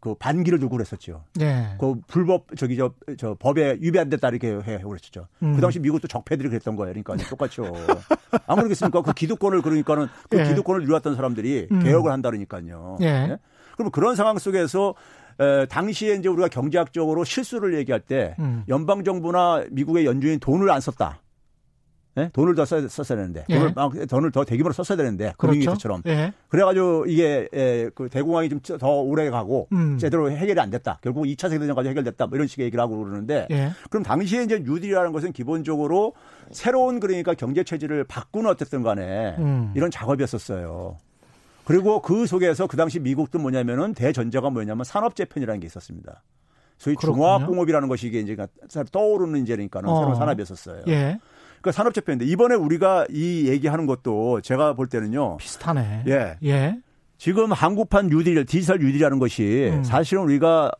그 반기를 두고 그랬었죠. 네. 그 불법 저기 저, 저 법에 위배 안 됐다 이렇게 해 그랬었죠. 그 음. 그 당시 미국도 적폐들이 그랬던 거예요. 그러니까 똑같죠. 안 그러겠습니까? 그 기득권을 그러니까는 그 네. 기득권을 누렸던 사람들이 음. 개혁을 한다니까요. 네. 네? 그럼 그런 상황 속에서 에, 당시에 이제 우리가 경제학적으로 실수를 얘기할 때 음. 연방 정부나 미국의 연준이 돈을 안 썼다. 네? 돈을 더 써, 썼어야 되는데 예. 돈을, 막, 돈을 더 대규모로 썼어야 되는데 금융위기처럼 그렇죠. 예. 그래가지고 이게 에, 그 대공황이 좀 더 오래 가고 음. 제대로 해결이 안 됐다 결국 2차 세계대전까지 해결됐다 뭐 이런 식의 얘기를 하고 그러는데 예. 그럼 당시에 이제 뉴딜이라는 것은 기본적으로 새로운 그러니까 경제 체질을 바꾸는 어쨌든 간에 음. 이런 작업이었었어요. 그리고 그 속에서 그 당시 미국도 뭐냐면은 대전제가 뭐냐면 산업재편이라는 게 있었습니다. 소위 중화학공업이라는 것이 이게 이제 떠오르는 이제 그러니까는 어. 새로운 산업이었었어요. 예. 그러니까 산업재편인데 이번에 우리가 이 얘기하는 것도 제가 볼 때는요. 비슷하네. 예. 예. 지금 한국판 뉴딜, 디지털 뉴딜이라는 것이 음. 사실은 우리가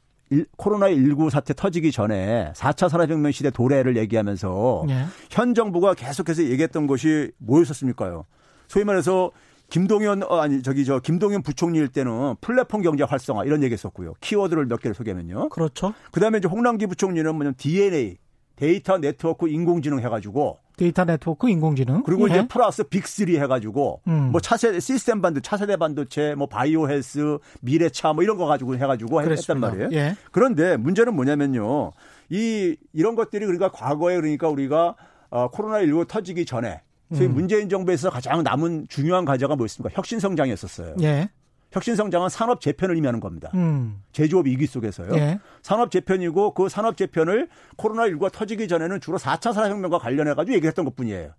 코로나19 사태 터지기 전에 4차 산업혁명 시대 도래를 얘기하면서 예. 현 정부가 계속해서 얘기했던 것이 뭐였었습니까요? 소위 말해서 김동연 어, 아니 저기 저 김동연 부총리일 때는 플랫폼 경제 활성화 이런 얘기했었고요. 키워드를 몇 개를 소개하면요. 그렇죠. 그다음에 이제 홍남기 부총리는 뭐냐면 DNA 데이터 네트워크 인공지능 해가지고 데이터 네트워크 인공지능 그리고 예. 이제 플러스 Big 3 해가지고 음. 뭐 차세 시스템 반도 차세대 반도체 뭐 바이오 헬스 미래차 뭐 이런 거 가지고 해가지고 그랬습니다. 했단 말이에요. 예. 그런데 문제는 뭐냐면요 이 이런 것들이 그러니까 과거에 그러니까 우리가 어, 코로나 19 터지기 전에 소위 음. 문재인 정부에서 가장 남은 중요한 과제가 뭐였습니까? 혁신 성장이었었어요. 예. 혁신 성장은 산업 재편을 의미하는 겁니다. 음. 제조업 위기 속에서요. 예. 산업 재편이고 그 산업 재편을 코로나19가 터지기 전에는 주로 4차 산업혁명과 관련해 가지고 얘기했던 것뿐이에요.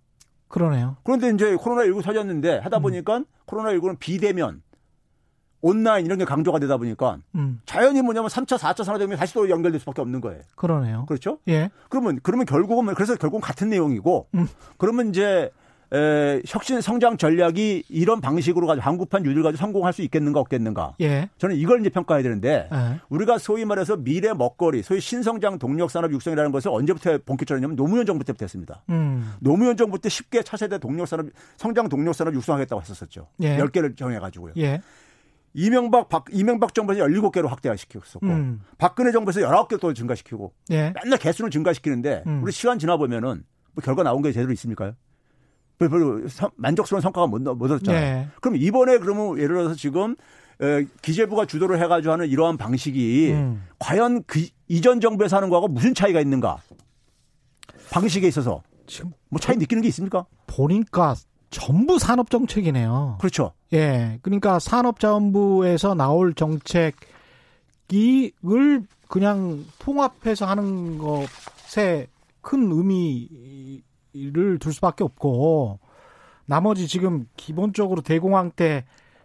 그러네요. 그런데 이제 코로나19 터졌는데 하다 음. 보니까 음. 코로나19는 비대면 온라인 이런 게 강조가 되다 보니까 음. 자연히 뭐냐면 3차, 4차 산업혁명이 다시 또 연결될 수밖에 없는 거예요. 그러네요. 그렇죠? 예. 그러면 그러면 결국은 그래서 결국은 같은 내용이고 음. 그러면 이제 에, 혁신 성장 전략이 이런 방식으로 가지고 한국판 유를 가지고 성공할 수 있겠는가 없겠는가. 예. 저는 이걸 이제 평가해야 되는데 예. 우리가 소위 말해서 미래 먹거리, 소위 신성장 동력 산업 육성이라는 것을 언제부터 본격적으로 했냐면 노무현 정부 때부터 했습니다. 음. 노무현 정부 때 쉽게 차세대 동력 산업 성장 동력 산업 육성하겠다고 했었죠. 예. 10개를 정해 가지고요. 예. 이명박 박 이명박 정부에서 17개로 확대시켰었고 음. 박근혜 정부에서 19개 또 증가시키고 예. 맨날 개수는 증가시키는데 음. 우리 시간 지나 보면은 뭐 결과 나온 게 제대로 있습니까요? 별로 만족스러운 성과가 못, 못 얻었잖아요. 네. 그럼 이번에 그러면 예를 들어서 지금 에, 기재부가 주도를 해가지고 하는 이러한 방식이 음. 과연 그 이전 정부에서 하는 거하고 무슨 차이가 있는가? 방식에 있어서 지금 뭐 차이 느끼는 게 있습니까? 보니까 전부 산업 정책이네요. 그렇죠. 예. 그러니까 산업자원부에서 나올 정책이 을 그냥 통합해서 하는 것에 큰 의미를 둘 수밖에 없고 나머지 지금 기본적으로 대공황 때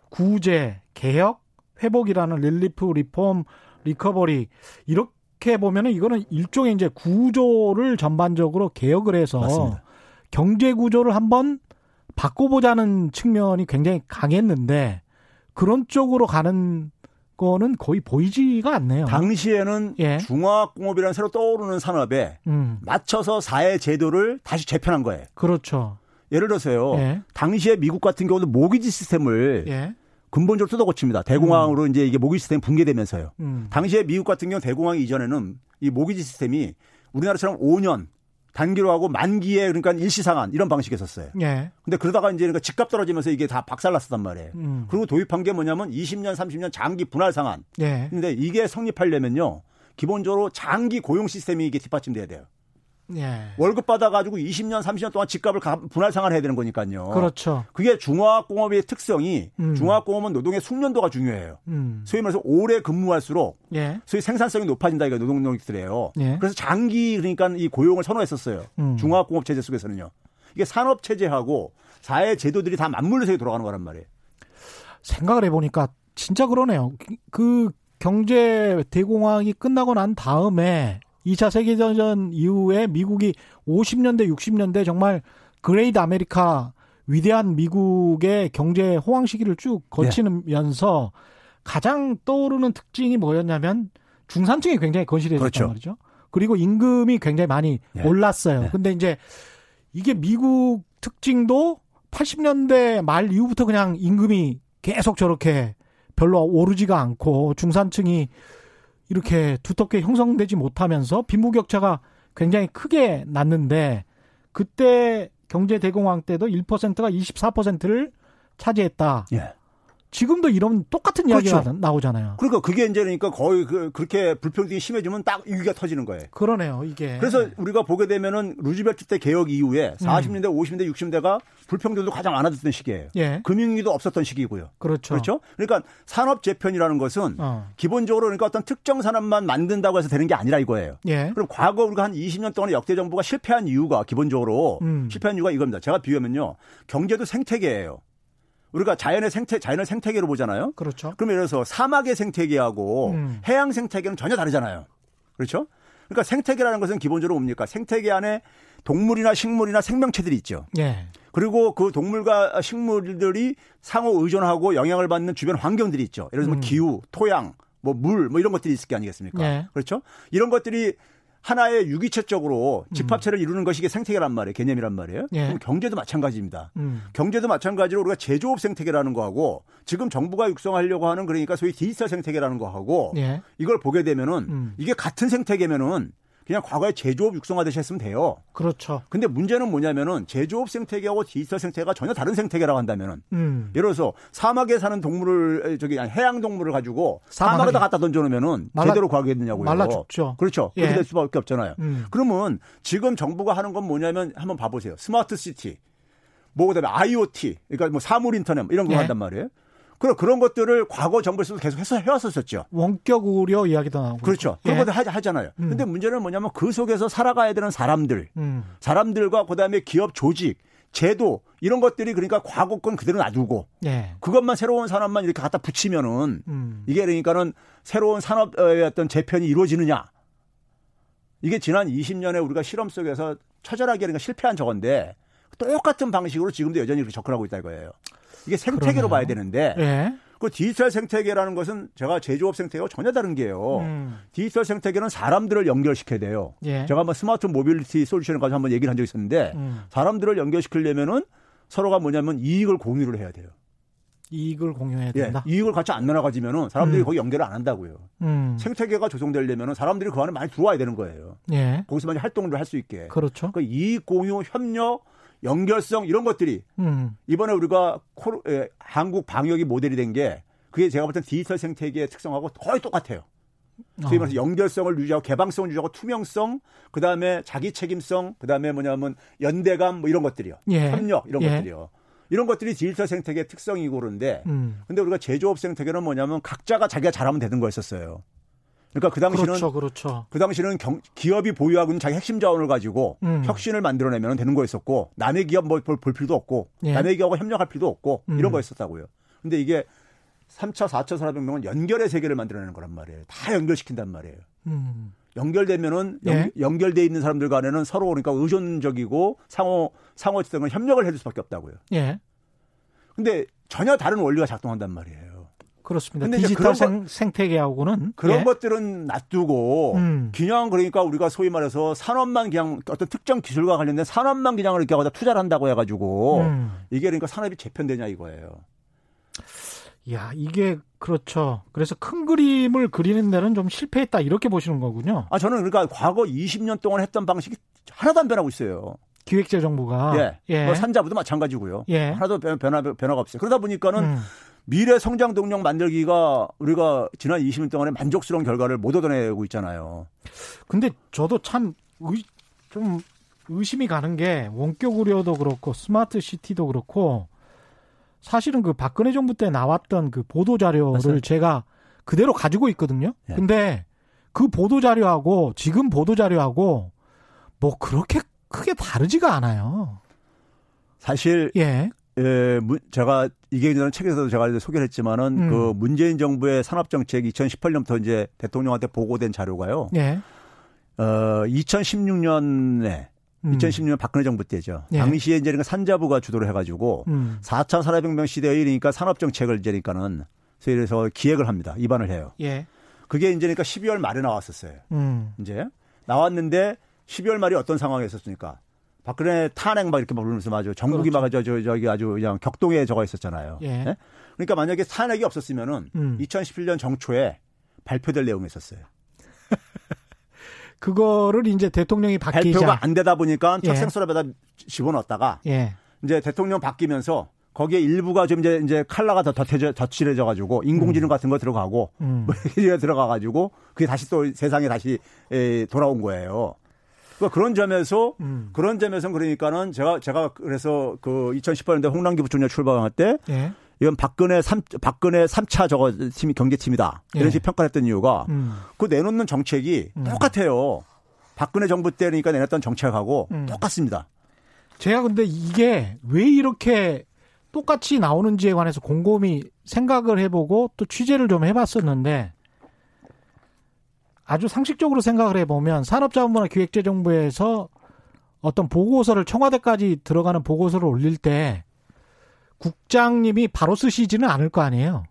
구제, 개혁, 회복이라는 relief, reform, recovery 이렇게 보면은 이거는 일종의 이제 구조를 전반적으로 개혁을 해서 맞습니다. 경제 구조를 한번 바꿔보자는 측면이 굉장히 강했는데 그런 쪽으로 가는 거는 거의 보이지가 않네요. 당시에는 예. 중화학공업이라는 새로 떠오르는 산업에 음. 맞춰서 사회 제도를 다시 재편한 거예요. 그렇죠. 예를 들어서요. 예. 당시에 미국 같은 경우는 모기지 시스템을 예. 근본적으로 뜯어 고칩니다. 대공황으로 음. 이제 이게 모기지 시스템 붕괴되면서요. 음. 당시에 미국 같은 경우 대공황 이전에는 이 모기지 시스템이 우리나라처럼 5년 단기로 하고 만기에 그러니까 일시상한 이런 방식이었었어요. 예. 근데 그러다가 이제 그러니까 집값 떨어지면서 이게 다 박살났었단 말이에요. 음. 그리고 도입한 게 뭐냐면 20년, 30년 장기 분할 상한. 예. 근데 이게 성립하려면요. 기본적으로 장기 고용 시스템이 이게 뒷받침돼야 돼요. 예. 월급 받아가지고 20년, 30년 동안 집값을 분할 상환해야 되는 거니까요. 그렇죠. 그게 중화학공업의 특성이 음. 중화학공업은 노동의 숙련도가 중요해요. 음. 소위 말해서 오래 근무할수록 예. 소위 생산성이 높아진다 이거 노동력들이에요. 예. 그래서 장기 그러니까 이 고용을 선호했었어요. 음. 중화학공업 체제 속에서는요. 이게 산업 체제하고 사회 제도들이 다 맞물려서 돌아가는 거란 말이에요. 생각을 해보니까 진짜 그러네요. 그 경제 대공황이 끝나고 난 다음에 2차 세계대전 이후에 미국이 50년대, 60년대 정말 Great America 위대한 미국의 경제 호황 시기를 쭉 거치면서 네. 가장 떠오르는 특징이 뭐였냐면 중산층이 굉장히 건실해졌단 그렇죠. 말이죠. 그리고 임금이 굉장히 많이 네. 올랐어요. 네. 근데 이제 이게 미국 특징도 80년대 말 이후부터 그냥 임금이 계속 저렇게 별로 오르지가 않고 중산층이 이렇게 두텁게 형성되지 못하면서 빈부격차가 굉장히 크게 났는데 그때 경제 대공황 때도 1%가 24%를 차지했다. 예. 지금도 이런 똑같은 이야기가 그렇죠. 나오잖아요. 그러니까 그게 이제 그러니까 거의 그, 그렇게 불평등이 심해지면 딱 위기가 터지는 거예요. 그러네요, 이게. 그래서 우리가 보게 되면은 루즈벨트 때 개혁 이후에 40년대, 음. 50년대, 60년대가 불평등도 가장 많아졌던 시기예요. 예. 금융위기도 없었던 시기고요. 그렇죠. 그렇죠. 그러니까 산업 재편이라는 것은 어. 기본적으로 그러니까 어떤 특정 산업만 만든다고 해서 되는 게 아니라 이거예요. 예. 그럼 과거 우리가 한 20년 동안 역대 정부가 실패한 이유가 기본적으로 음. 실패한 이유가 이겁니다. 제가 비유하면요. 경제도 생태계예요. 우리가 자연의 생태, 자연을 생태계로 보잖아요. 그렇죠. 그러면 예를 들어서 사막의 생태계하고 음. 해양 생태계는 전혀 다르잖아요. 그렇죠? 그러니까 생태계라는 것은 기본적으로 뭡니까? 생태계 안에 동물이나 식물이나 생명체들이 있죠. 예. 그리고 그 동물과 식물들이 상호 의존하고 영향을 받는 주변 환경들이 있죠. 예를 들면 음. 기후, 토양, 뭐 물, 뭐 이런 것들이 있을 게 아니겠습니까? 예. 그렇죠? 이런 것들이 하나의 유기체적으로 집합체를 음. 이루는 것이 생태계란 말이에요. 개념이란 말이에요. 예. 그럼 경제도 마찬가지입니다. 음. 경제도 마찬가지로 우리가 제조업 생태계라는 거하고 지금 정부가 육성하려고 하는 그러니까 소위 디지털 생태계라는 거하고 예. 이걸 보게 되면은 음. 이게 같은 생태계면은 그냥 과거에 제조업 육성하듯이 했으면 돼요. 그렇죠. 근데 문제는 뭐냐면은 제조업 생태계하고 디지털 생태계가 전혀 다른 생태계라고 한다면은 음. 예를 들어서 사막에 사는 동물을 저기 해양 동물을 가지고 사막에. 사막에 다 갖다 던져 놓으면은 말라, 제대로 과학했느냐고요. 말라 죽죠. 그렇죠. 그렇게 예. 될 수밖에 없잖아요. 음. 그러면 지금 정부가 하는 건 뭐냐면 한번 봐보세요. smart city, 뭐 그다음에 IoT, 그러니까 뭐 사물 인터넷 이런 거 예. 한단 말이에요. 그런 그런 것들을 과거 정부에서도 계속 해서 해왔었었죠. 원격 우려 이야기도 나오고. 그렇죠. 그런 예. 것들 하잖아요. 음. 근데 문제는 뭐냐면 그 속에서 살아가야 되는 사람들, 음. 사람들과 그다음에 기업 조직, 제도 이런 것들이 그러니까 과거 건 그대로 놔두고 예. 그것만 새로운 산업만 이렇게 갖다 붙이면은 음. 이게 그러니까는 새로운 산업의 어떤 재편이 이루어지느냐 이게 지난 20년에 우리가 실험 속에서 처절하게 그러니까 실패한 저건데 똑같은 방식으로 지금도 여전히 이렇게 접근하고 있다 이거예요. 이게 생태계로 그러네요. 봐야 되는데 예. 그 디지털 생태계라는 것은 제가 제조업 생태계와 전혀 다른 게요. 음. 디지털 생태계는 사람들을 연결시켜야 돼요. 예. 제가 한번 smart mobility solution을 가지고 한번 얘기를 한 적이 있었는데 음. 사람들을 연결시키려면은 서로가 뭐냐면 이익을 공유를 해야 돼요. 이익을 공유해야 예, 된다. 예, 이익을 같이 안 나눠 가지면은 사람들이 음. 거기 연결을 안 한다고요. 음. 생태계가 조성되려면은 사람들이 그 안에 많이 들어와야 되는 거예요. 예. 거기서 많이 활동을 할 수 있게. 그렇죠. 그 이익 공유, 협력, 연결성 이런 것들이 음. 이번에 우리가 코로, 에, 한국 방역이 모델이 된 게 그게 제가 볼땐 디지털 생태계의 특성하고 거의 똑같아요. 소위 말해서 어. 연결성을 유지하고 개방성을 유지하고 투명성, 그 다음에 자기 책임성, 그 다음에 뭐냐면 연대감 뭐 이런 것들이요. 예. 협력 이런 예. 것들이요. 이런 것들이 디지털 생태계의 특성이고 그런데 음. 근데 우리가 제조업 생태계는 뭐냐면 각자가 자기가 잘하면 되는 거였었어요. 그러니까 그 당시는 그렇죠, 그렇죠. 그 당시는 경, 기업이 보유하고 있는 자기 핵심 자원을 가지고 음. 혁신을 만들어내면 되는 거였었고 남의 기업 뭐 볼, 볼 필요도 없고 예. 남의 기업과 협력할 필요도 없고 음. 이런 거였었다고요. 근데 이게 3차, 4차 산업혁명은 연결의 세계를 만들어내는 거란 말이에요. 다 연결시킨단 말이에요. 음. 연결되면은 예. 연, 결돼 있는 사람들 간에는 서로 그러니까 의존적이고 상호 상호성을 협력을 해줄 수밖에 없다고요. 예. 근데 전혀 다른 원리가 작동한단 말이에요. 그렇습니다. 디지털 생, 생태계하고는 그런 예. 것들은 놔두고 음. 그냥 그러니까 우리가 소위 말해서 산업만 그냥 어떤 특정 기술과 관련된 산업만 그냥 이렇게 하다 투자를 한다고 해가지고 음. 이게 그러니까 산업이 재편되냐 이거예요. 야 이게 그렇죠. 그래서 큰 그림을 그리는 데는 좀 실패했다 이렇게 보시는 거군요. 아 저는 그러니까 과거 20년 동안 했던 방식이 하나도 안 변하고 있어요. 기획재정부가 예, 예. 뭐 산자부도 마찬가지고요. 예. 하나도 변화 변화가 없어요. 그러다 보니까는 음. 미래 성장 동력 만들기가 우리가 지난 20년 동안에 만족스러운 결과를 못 얻어내고 있잖아요. 근데 저도 참 좀 의심이 가는 게 원격 의료도 그렇고 스마트 시티도 그렇고 사실은 그 박근혜 정부 때 나왔던 그 보도 자료를 맞아요. 제가 그대로 가지고 있거든요. 예. 근데 그 보도 자료하고 지금 보도 자료하고 뭐 그렇게 크게 다르지가 않아요. 사실 예. 예, 제가 이게 전에 책에서도 제가 소개를 했지만은 음. 그 문재인 정부의 산업 정책 2018년부터 이제 대통령한테 보고된 자료가요. 예. 어, 2016년에 음. 2016년 박근혜 정부 때죠. 예. 당시에 이제 그러니까 산자부가 주도를 해가지고 음. 4차 산업혁명 시대에 이르니까 산업 정책을 이제니까는 그래서 기획을 합니다. 입안을 해요. 예. 그게 이제 그러니까 12월 말에 나왔었어요. 음. 이제 나왔는데 12월 말이 어떤 상황이었었습니까? 박근혜 탄핵 막 이렇게 막 그러면서 맞아 전국이 그렇죠. 막 저, 저, 저기 아주 그냥 격동에 저가 있었잖아요. 예. 네? 그러니까 만약에 탄핵이 없었으면은 음. 2017년 정초에 발표될 내용이었어요. 그거를 이제 대통령이 바뀌자 발표가 안 되다 보니까 예. 척생수랍에다 집어넣었다가 예. 이제 대통령 바뀌면서 거기에 일부가 좀 이제 이제 칼라가 더 덧해져 덧칠해져 가지고 인공지능 음. 같은 거 들어가고 음. 뭐 들어가 가지고 그게 다시 또 세상에 다시 에, 돌아온 거예요. 그러니까 그런 점에서 음. 그런 점에서 그러니까는 제가 제가 그래서 그 2018년대 홍남기 부총장 출범할 때 예. 이건 박근혜 3 박근혜 3차 저거 팀이 경제팀이다. 이런 예. 식으로 평가를 했던 이유가 음. 그 내놓는 정책이 음. 똑같아요. 박근혜 정부 때니까 내놨던 정책하고 음. 똑같습니다. 제가 근데 이게 왜 이렇게 똑같이 나오는지에 관해서 곰곰이 생각을 해보고 또 취재를 좀 해봤었는데 아주 상식적으로 생각을 해보면 산업자원부나 기획재정부에서 어떤 보고서를 청와대까지 들어가는 보고서를 올릴 때 국장님이 바로 쓰시지는 않을 거 아니에요.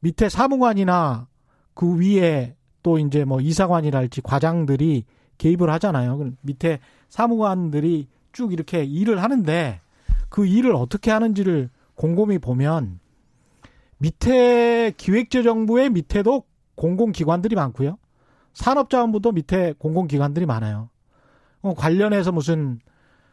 밑에 사무관이나 그 위에 또 이제 뭐 이사관이랄지 과장들이 개입을 하잖아요. 밑에 사무관들이 쭉 이렇게 일을 하는데 그 일을 어떻게 하는지를 곰곰이 보면 밑에 기획재정부의 밑에도 공공기관들이 많고요. 산업자원부도 밑에 공공기관들이 많아요. 어, 관련해서 무슨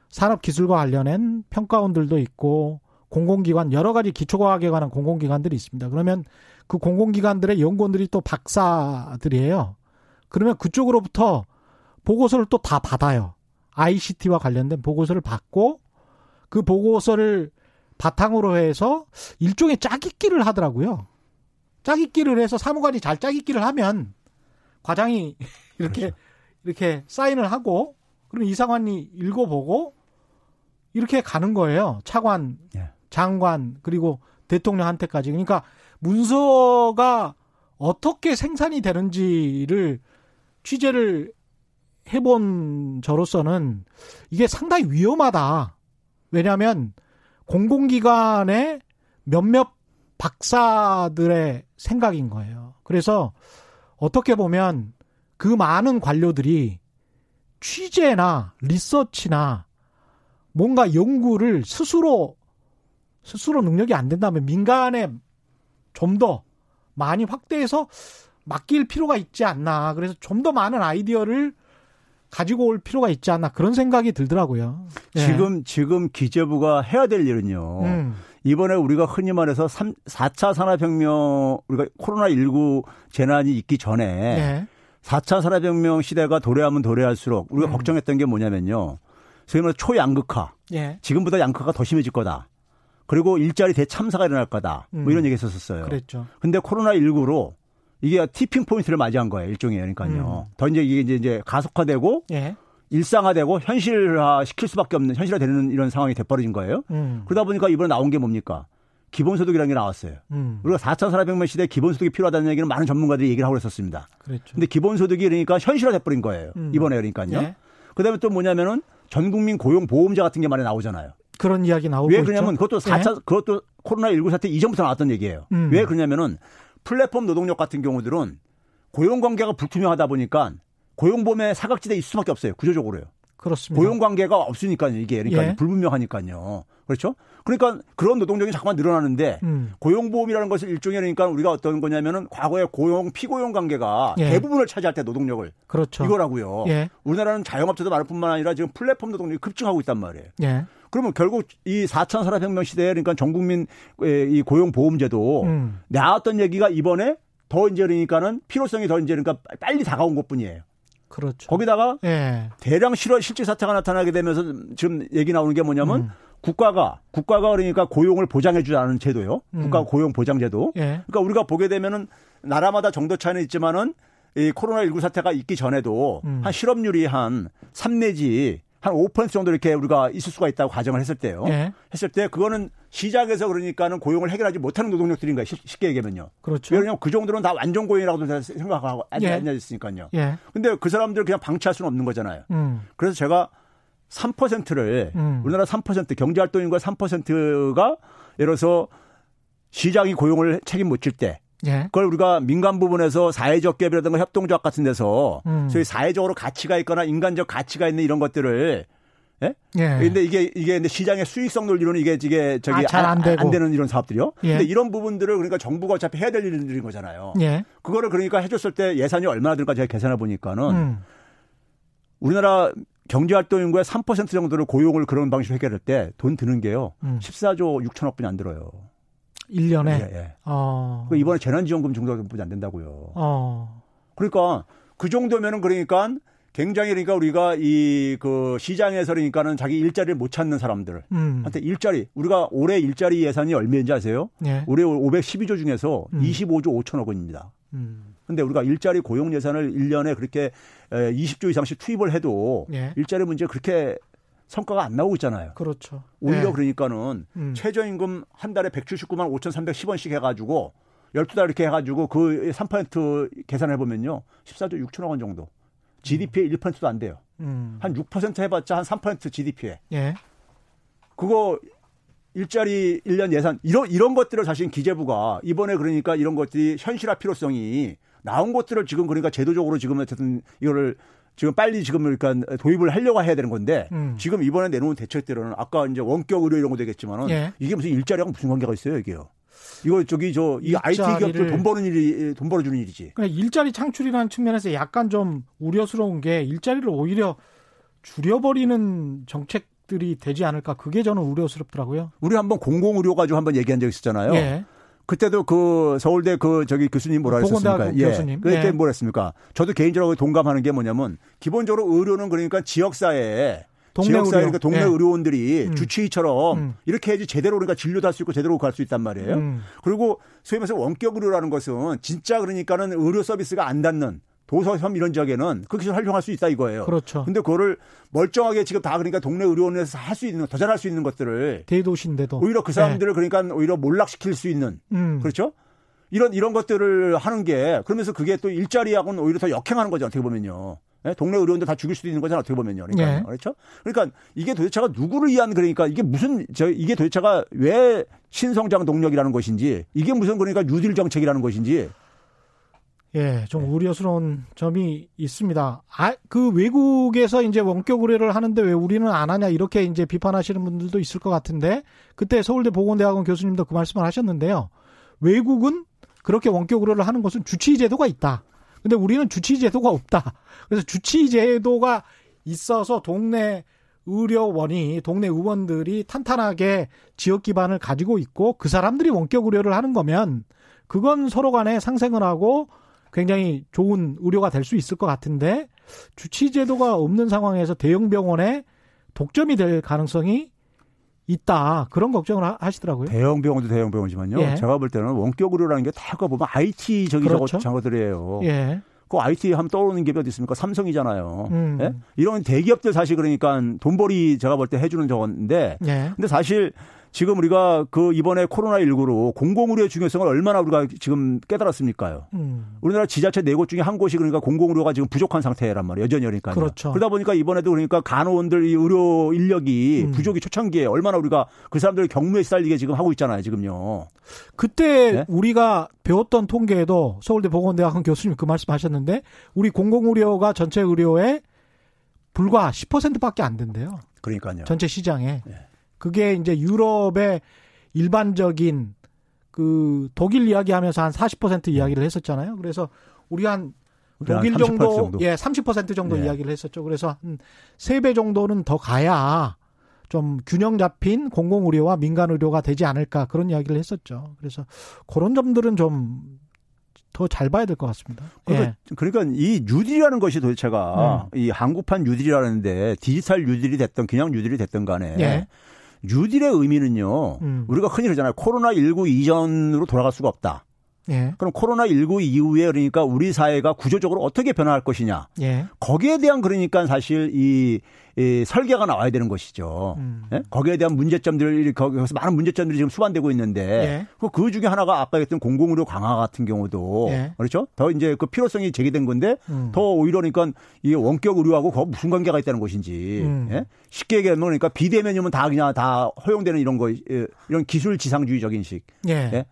산업기술과 관련된 평가원들도 있고 공공기관 여러 가지 기초과학에 관한 공공기관들이 있습니다. 그러면 그 공공기관들의 연구원들이 또 박사들이에요. 그러면 그쪽으로부터 보고서를 또 다 받아요. ICT와 관련된 보고서를 받고 그 보고서를 바탕으로 해서 일종의 짜깁기를 하더라고요. 짜깁기를 해서 사무관이 잘 짜깁기를 하면 과장이 이렇게 그렇죠. 이렇게 사인을 하고 그럼 이사관이 읽어보고 이렇게 가는 거예요. 차관, 예. 장관 그리고 대통령한테까지. 그러니까 문서가 어떻게 생산이 되는지를 취재를 해본 저로서는 이게 상당히 위험하다. 왜냐하면 공공기관의 몇몇 박사들의 생각인 거예요. 그래서 어떻게 보면 그 많은 관료들이 취재나 리서치나 뭔가 연구를 스스로 스스로 능력이 안 된다면 민간에 좀 더 많이 확대해서 맡길 필요가 있지 않나. 그래서 좀 더 많은 아이디어를 가지고 올 필요가 있지 않나 그런 생각이 들더라고요. 네. 지금 지금 기재부가 해야 될 일은요. 음. 이번에 우리가 흔히 말해서 3, 4차 산업혁명, 우리가 코로나19 재난이 있기 전에 네. 4차 산업혁명 시대가 도래하면 도래할수록 우리가 음. 걱정했던 게 뭐냐면요. 소위 말해 초양극화. 네. 지금보다 양극화가 더 심해질 거다. 그리고 일자리 대참사가 일어날 거다. 뭐 음. 뭐 이런 얘기 했었어요. 그랬죠. 근데 코로나19로 이게 티핑 포인트를 맞이한 거예요. 일종의 그러니까요. 음. 더 이제 이게 이제 가속화되고 예. 일상화되고 현실화 시킬 수밖에 없는 현실화되는 이런 상황이 돼버린 거예요. 음. 그러다 보니까 이번에 나온 게 뭡니까? 기본소득이라는 게 나왔어요. 음. 우리가 4천 산업혁명 시대에 기본소득이 필요하다는 얘기는 많은 전문가들이 얘기를 하고 있었습니다. 그랬죠. 근데 기본소득이 그러니까 현실화 돼버린 거예요. 음. 이번에 그러니까요. 예. 그다음에 또 뭐냐면은 전 국민 고용 보험자 같은 게 많이 나오잖아요. 그런 이야기 나오고 왜 그러냐면 있죠? 그것도 4차 예. 그것도 코로나 19 사태 이전부터 나왔던 얘기예요. 음. 왜 그러냐면은 플랫폼 노동력 같은 경우들은 고용 관계가 불투명하다 보니까 고용범의 사각지대에 있을 수밖에 없어요. 구조적으로요. 그렇습니다. 고용 관계가 없으니까요. 이게 그러니까 예. 불분명하니까요. 그렇죠? 그러니까 그런 노동력이 자꾸만 늘어나는데 음. 고용보험이라는 것을 일종의 그러니까 우리가 어떤 거냐면은 과거에 고용 피고용 관계가 예. 대부분을 차지할 때 노동력을 그렇죠. 이거라고요. 예. 우리나라는 자영업자도 많을 뿐만 아니라 지금 플랫폼 노동력이 급증하고 있단 말이에요. 예. 그러면 결국 이 4차 산업혁명 시대에 그러니까 전 국민 이 고용보험제도 음. 나왔던 얘기가 이번에 더 이제 그러니까는 필요성이 더 이제 그러니까 빨리 다가온 것 뿐이에요. 그렇죠. 거기다가 예. 대량 실화 실질 사태가 나타나게 되면서 지금 얘기 나오는 게 뭐냐면 음. 국가가 국가가 그러니까 고용을 보장해 주지 않은 제도요. 음. 국가 고용 보장 제도. 예. 그러니까 우리가 보게 되면은 나라마다 정도 차이는 있지만은 이 코로나 19 사태가 있기 전에도 음. 한 실업률이 한 3 내지 한 5% 정도 이렇게 우리가 있을 수가 있다고 가정을 했을 때요. 예. 했을 때 그거는 시작에서 그러니까는 고용을 해결하지 못하는 노동력들인 거예요. 쉽게 얘기하면요. 그렇죠. 왜냐하면 그 정도는 다 완전 고용이라고 생각하고 예. 앉아 있으니까요. 예. 근데 그 사람들 그냥 방치할 수는 없는 거잖아요. 음. 그래서 제가 3%를 음. 우리나라 3% 경제활동인과 3%가 예를 들어서 시장이 고용을 책임 못 질 때. 예. 그걸 우리가 민간 부분에서 사회적 갭이라든가 협동조합 같은 데서 음. 소위 사회적으로 가치가 있거나 인간적 가치가 있는 이런 것들을 예? 예. 근데 이게 이게 근데 시장의 수익성 논리로는 이게 이게 저기 아, 안, 안, 안, 되는 이런 사업들이요. 예. 근데 이런 부분들을 그러니까 정부가 어차피 해야 될 일들인 거잖아요. 예. 그거를 그러니까 해줬을 때 예산이 얼마나 들까 제가 계산해 보니까는 음. 우리나라 경제활동 인구의 3% 정도를 고용을 그런 방식으로 해결할 때 돈 드는 게요. 음. 14조 6천억 분이 안 들어요. 1년에? 예, 예. 어. 그 이번에 재난지원금 정도뿐이 안 된다고요. 어. 그러니까 그 정도면은 그러니까 굉장히 그러니까 우리가 이 그 시장에서 그러니까는 자기 일자리를 못 찾는 사람들 음. 한테 일자리 우리가 올해 일자리 예산이 얼마인지 아세요? 예. 올해 512조 중에서 음. 25조 5천억 원입니다. 음. 근데 우리가 일자리 고용 예산을 1년에 그렇게 20조 이상씩 투입을 해도 예. 일자리 문제 그렇게 성과가 안 나오고 있잖아요. 그렇죠. 오히려 예. 그러니까는 음. 최저임금 한 달에 179만 5,310원씩 해가지고 12달 이렇게 해가지고 그 3% 계산해 보면요. 14조 6천억 원 정도. GDP의 음. 1%도 안 돼요. 음. 한6% 해봤자 한 3% GDP에. 예. 그거 일자리 1년 예산 이런 이런 것들을 사실 기재부가 이번에 그러니까 이런 것들이 현실화 필요성이 나온 것들을 지금 그러니까 제도적으로 지금 어쨌든 이거를 지금 빨리 지금 그러니까 도입을 하려고 해야 되는 건데 음. 지금 이번에 내놓은 대책들은 아까 이제 원격 의료 이런 거 되겠지만은 예. 이게 무슨 일자리하고 무슨 관계가 있어요 이게요? 이거 저기 저 이 IT 기업들 돈 버는 일이 돈 벌어주는 일이지. 그러니까 일자리 창출이라는 측면에서 약간 좀 우려스러운 게 일자리를 오히려 줄여버리는 정책 들이 되지 않을까 그게 저는 우려스럽더라고요. 우리 한번 공공의료 가지고 한번 얘기한 적 있었잖아요. 예. 그때도 그 서울대 그 저기 교수님 뭐라 했었습니까? 예. 교수님. 그때 예. 뭐라 했습니까? 저도 개인적으로 동감하는 게 뭐냐면 기본적으로 의료는 그러니까 지역사회에 지역사회 의료. 그러니까 동네 예. 의료원들이 음. 주치의처럼 음. 이렇게 해야지 제대로 그러니까 진료도 할 수 있고 제대로 갈 수 있단 말이에요. 음. 그리고 소위 말해서 원격 의료라는 것은 진짜 그러니까는 의료 서비스가 안 닿는 도서섬 이런 지역에는 그 기술 활용할 수 있다 이거예요. 그렇죠. 근데 그거를 멀쩡하게 지금 다 그러니까 동네 의료원에서 할 수 있는 더 잘할 수 있는 것들을 대도시인데도 오히려 그 사람들을 네. 그러니까 오히려 몰락시킬 수 있는 음. 그렇죠? 이런 이런 것들을 하는 게 그러면서 그게 또 일자리하고는 오히려 더 역행하는 거죠 어떻게 보면요. 네? 동네 의료원들 다 죽일 수도 있는 거잖아요 어떻게 보면요. 그러니까 네. 그렇죠? 그러니까 이게 도대체가 누구를 위한 그러니까 이게 무슨 저 이게 도대체가 왜 신성장 동력이라는 것인지 이게 무슨 그러니까 뉴딜 정책이라는 것인지 예, 좀 네. 우려스러운 점이 있습니다. 아, 그 외국에서 이제 원격 의뢰를 하는데 왜 우리는 안 하냐 이렇게 이제 비판하시는 분들도 있을 것 같은데 그때 서울대 보건대학원 교수님도 그 말씀을 하셨는데요. 외국은 그렇게 원격 의뢰를 하는 것은 주치의 제도가 있다. 근데 우리는 주치의 제도가 없다. 그래서 주치의 제도가 있어서 동네 의료원이 동네 의원들이 탄탄하게 지역 기반을 가지고 있고 그 사람들이 원격 의료를 하는 거면 그건 서로 간에 상생을 하고 굉장히 좋은 의료가 될 수 있을 것 같은데 주치 제도가 없는 상황에서 대형 병원에 독점이 될 가능성이 있다 그런 걱정을 하시더라고요. 대형 병원도 대형 병원이지만요. 예. 제가 볼 때는 원격 의료라는 게다 보면 IT 저기 그렇죠. 저거들이에요. 예. 그 IT 하면 떠오르는 게 어디 있습니까? 삼성이잖아요. 음. 예? 이런 대기업들 사실 그러니까 돈벌이 제가 볼 때 해주는 저건데. 예. 근데 사실 지금 우리가 그 이번에 코로나19로 공공의료의 중요성을 얼마나 우리가 지금 깨달았습니까요? 음. 우리나라 지자체 네 곳 중에 한 곳이 그러니까 공공의료가 지금 부족한 상태란 말이에요. 여전히 그러니까. 그렇죠. 그러다 보니까 이번에도 그러니까 간호원들 이 의료 인력이 음. 부족이 초창기에 얼마나 우리가 그 사람들 경무에 시달리게 지금 하고 있잖아요. 지금요. 그때 네? 우리가 배웠던 통계에도 서울대 보건대학원 교수님 그 말씀 하셨는데 우리 공공의료가 전체 의료의 불과 10%밖에 안 된대요. 그러니까요. 전체 시장에. 네. 그게 이제 유럽의 일반적인 그 독일 이야기 하면서 한 40% 이야기를 했었잖아요. 그래서 우리 한 독일 정도, 정도, 예, 30% 정도 네. 이야기를 했었죠. 그래서 한 3배 정도는 더 가야 좀 균형 잡힌 공공의료와 민간의료가 되지 않을까 그런 이야기를 했었죠. 그래서 그런 점들은 좀 더 잘 봐야 될 것 같습니다. 그러니까, 예. 그러니까 이 뉴딜이라는 것이 도대체가 음. 이 한국판 뉴딜이라는데 디지털 뉴딜이 됐던 그냥 뉴딜이 됐던 간에 예. 뉴딜의 의미는요. 음. 우리가 흔히 그러잖아요. 코로나 19 이전으로 돌아갈 수가 없다. 예. 그럼 코로나 19 이후에 그러니까 우리 사회가 구조적으로 어떻게 변화할 것이냐. 예. 거기에 대한 그러니까 사실 이, 이 설계가 나와야 되는 것이죠. 음. 예? 거기에 대한 문제점들, 거기서 많은 문제점들이 지금 수반되고 있는데 예. 그, 그 중에 하나가 아까 했던 공공의료 강화 같은 경우도 예. 그렇죠. 더 이제 그 필요성이 제기된 건데 음. 더 오히려 그러니까 이게 원격 의료하고 거 무슨 관계가 있다는 것인지 음. 예? 쉽게 얘기하면 그러니까 비대면이면 다 그냥 다 허용되는 이런 거 이런 기술 지상주의적인 식. 예.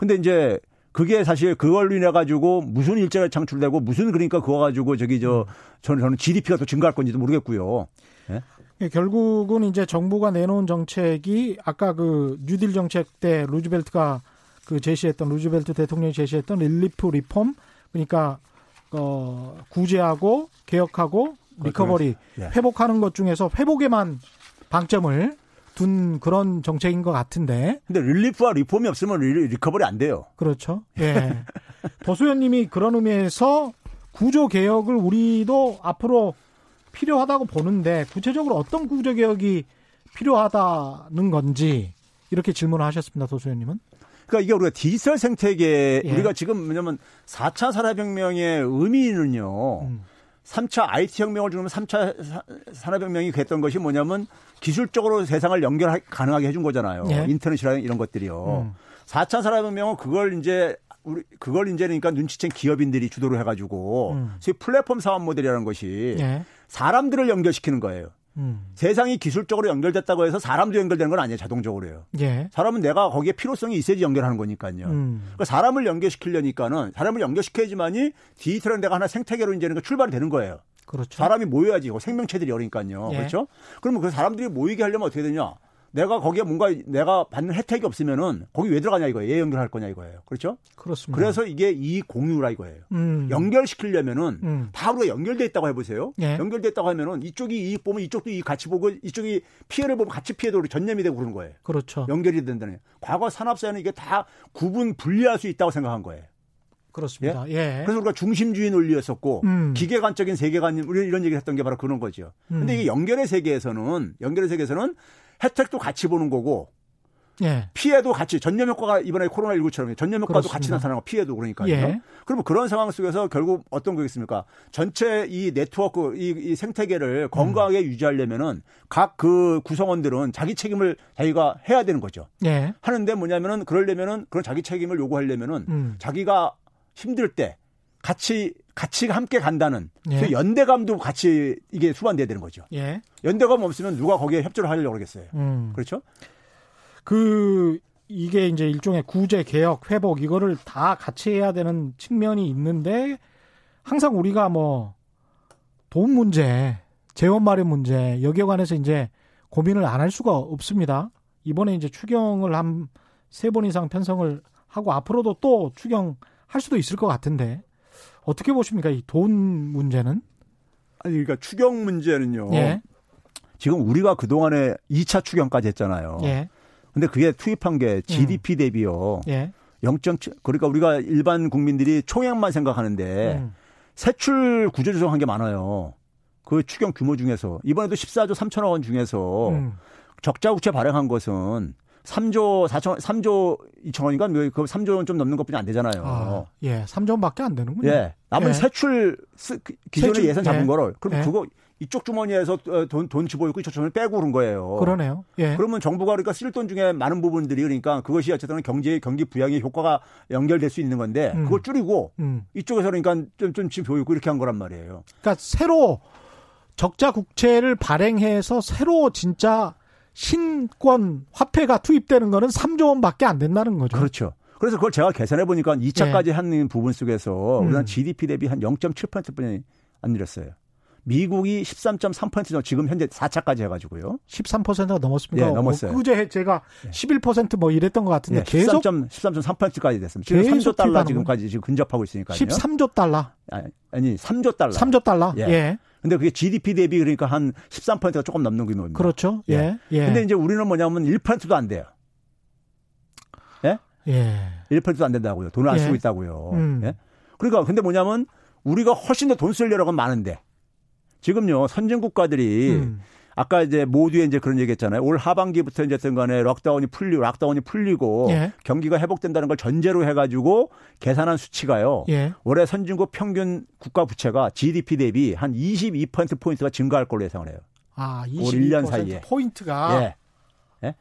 예? 근데 이제 그게 사실 그걸로 인해 가지고 무슨 일자리가 창출되고 무슨 그러니까 그거 가지고 저기 저 저는 저는 GDP가 더 증가할 건지도 모르겠고요. 예? 예? 결국은 이제 정부가 내놓은 정책이 아까 그 뉴딜 정책 때 루즈벨트가 그 제시했던 루즈벨트 대통령이 제시했던 relief reform 그러니까 어 구제하고 개혁하고 recovery 예. 회복하는 것 중에서 회복에만 방점을 둔 그런 정책인 것 같은데. 근데 relief와 reform이 없으면 리, recovery 안 돼요. 그렇죠. 예. 도수연님이 그런 의미에서 구조 개혁을 우리도 앞으로 필요하다고 보는데 구체적으로 어떤 구조 개혁이 필요하다는 건지 이렇게 질문을 하셨습니다. 도수연님은. 그러니까 이게 우리가 디지털 생태계 예. 우리가 지금 뭐냐면 4차 산업혁명의 의미는요. 음. 3차 IT 혁명을 주면 3차 산업혁명이 됐던 것이 뭐냐면 기술적으로 세상을 연결 가능하게 해준 거잖아요. 예. 인터넷이라는 이런 것들이요. 음. 4차 산업혁명은 그걸 이제 우리 그걸 이제 그러니까 눈치챈 기업인들이 주도를 해가지고 음. 소위 플랫폼 사업 모델이라는 것이 예. 사람들을 연결시키는 거예요. 음. 세상이 기술적으로 연결됐다고 해서 사람도 연결되는 건 아니에요. 자동적으로요. 예. 사람은 내가 거기에 필요성이 있어야지 연결하는 거니까요. 음. 그러니까 사람을 연결시키려니까는 사람을 연결시켜야지만이 디지털은 내가 하나 생태계로 이제 출발이 되는 거예요. 그렇죠. 사람이 모여야지 생명체들이 어니까요. 예. 그렇죠? 그러면 그 사람들이 모이게 하려면 어떻게 되냐? 내가 거기에 뭔가 내가 받는 혜택이 없으면은 거기 왜 들어가냐 이거예요. 예 연결할 거냐 이거예요. 그렇죠? 그렇습니다. 그래서 이게 이 공유라 이거예요. 음. 연결시키려면은 음. 다 우리가 연결돼 있다고 해보세요. 예. 연결돼 있다고 하면은 이쪽이 이익 보면 이쪽도 이익 같이 보고 이쪽이 피해를 보면 같이 피해도 전념이 되고 그러는 거예요. 그렇죠. 연결이 된다는. 과거 산업사회는 이게 다 구분 분리할 수 있다고 생각한 거예요. 그렇습니다. 예? 예. 그래서 우리가 중심주의 논리였었고 음. 기계관적인 세계관 우리 이런 얘기를 했던 게 바로 그런 거죠. 음. 근데 이게 연결의 세계에서는 연결의 세계에서는 혜택도 같이 보는 거고 예. 피해도 같이 전염 효과가 이번에 코로나 19처럼 전염 효과도 그렇습니다. 같이 나타나고 피해도 그러니까요. 예. 그러면 그런 상황 속에서 결국 어떤 거겠습니까? 전체 이 네트워크 이, 이 생태계를 건강하게 음. 유지하려면은 각 그 구성원들은 자기 책임을 자기가 해야 되는 거죠. 예. 하는데 뭐냐면은 그러려면은 그런 자기 책임을 요구하려면은 음. 자기가 힘들 때 같이 같이 함께 간다는 예. 그 연대감도 같이 이게 수반돼야 되는 거죠. 예. 연대감 없으면 누가 거기에 협조를 하려고 그러겠어요. 음. 그렇죠? 그 이게 이제 일종의 구제 개혁 회복 이거를 다 같이 해야 되는 측면이 있는데 항상 우리가 뭐 돈 문제, 재원 마련 문제 여기에 관해서 이제 고민을 안 할 수가 없습니다. 이번에 이제 추경을 한 세 번 이상 편성을 하고 앞으로도 또 추경 할 수도 있을 것 같은데 어떻게 보십니까? 이 돈 문제는? 아니, 그러니까 추경 문제는요. 예. 지금 우리가 그 동안에 2차 추경까지 했잖아요. 예. 근데 그게 투입한 게 GDP 음. 대비요. 예. 0.7 그러니까 우리가 일반 국민들이 총액만 생각하는데 음. 세출 구조 조정한 게 많아요. 그 추경 규모 중에서 이번에도 14조 3천억 원 중에서 음. 적자 국채 발행한 것은 3조 4천 3조 2천 원인가 그 3조 원 좀 넘는 것뿐이 안 되잖아요. 아, 예, 3조 원밖에 안 되는군요. 예, 남은 예. 세출 그 세출, 예산 잡은 예. 거를 그럼 예. 그거 이쪽 주머니에서 어, 돈, 돈 집어있고 이쪽 주머니 빼고 그런 거예요. 그러네요. 예. 그러면 정부가 그러니까 쓸 돈 중에 많은 부분들이 그러니까 그것이 어쨌든 경제 경기 부양의 효과가 연결될 수 있는 건데 음. 그걸 줄이고 음. 이쪽에서 그러니까 좀, 좀 보이고 이렇게 한 거란 말이에요. 그러니까 새로 적자 국채를 발행해서 새로 진짜 신권 화폐가 투입되는 거는 3조 원밖에 안 된다는 거죠. 그렇죠. 그래서 그걸 제가 계산해 보니까 2차까지 예. 하는 부분 속에서 우리나라 음. GDP 대비 한 0.7%뿐이 안 늘었어요. 미국이 13.3% 정도 지금 현재 4차까지 해가지고요. 13%가 넘었습니까? 네, 넘었어요. 그제 제가 네. 11%뭐 이랬던 것 같은데 네, 계속 13.3%까지 됐습니다. 지금 3조 달러 지금까지 지금 근접하고 있으니까요. 13조 달러. 아니, 아니 3조 달러. 3조 달러. 예. 예. 근데 그게 GDP 대비 그러니까 한 13%가 조금 넘는 규모입니다. 그렇죠. 예. 예. 근데 이제 우리는 뭐냐면 1%도 안 돼요. 예? 예. 1%도 안 된다고요. 돈을 안 예. 쓰고 있다고요. 음. 예? 그러니까 근데 뭐냐면 우리가 훨씬 더 돈 쓸 여력은 많은데 지금요 선진 국가들이 음. 아까 이제 모두에 이제 그런 얘기 했잖아요. 올 하반기부터 이제 어쨌든 간에 lockdown이 풀리고 lockdown이 풀리고 예. 경기가 회복된다는 걸 전제로 해 가지고 계산한 수치가요. 예. 올해 선진국 평균 국가 부채가 GDP 대비 한 22% 포인트가 증가할 걸로 예상을 해요. 아, 22%올 1년 사이에. 포인트가 예. 예?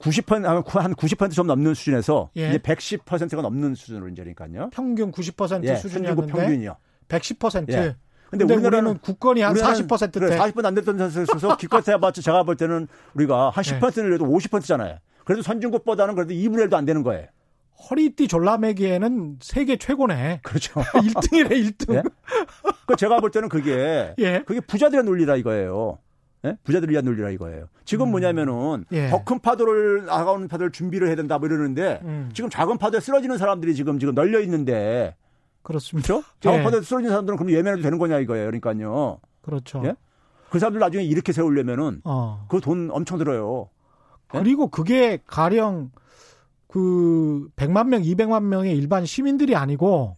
90%한 90%좀 넘는 수준에서 예. 이제 110%가 넘는 수준으로 이제 그러니까요. 평균 90% 예, 수준이었는데 평균이요. 110%. 예. 근데, 근데 우리나라는 국권이 한 40%대. 그래, 40%안 됐던 선수에서 기껏 해봤자 제가 볼 때는 우리가 한 10%는 그래도 50%잖아요. 그래도 선진국보다는 그래도 2분의 1도 안 되는 거예요. 허리띠 졸라매기에는 세계 최고네. 그렇죠. 1등이래, 1등. 예? 그 제가 볼 때는 그게 예? 그게 부자들의 논리라 이거예요. 예? 부자들을 위한 논리라 이거예요. 지금 음. 뭐냐면은 예. 더큰 파도를 나가오는 파도를 준비를 해야 된다 뭐 이러는데 음. 지금 작은 파도에 쓰러지는 사람들이 지금 지금 널려 있는데 그렇습니다. 그렇죠? 작업하다 예. 쓰러진 사람들은 그럼 예매해도 되는 거냐 이거예요. 그러니까요. 그렇죠. 예? 그 사람들 나중에 이렇게 세우려면은 어. 그돈 엄청 들어요. 예? 그리고 그게 가령 그 100만 명, 200만 명의 일반 시민들이 아니고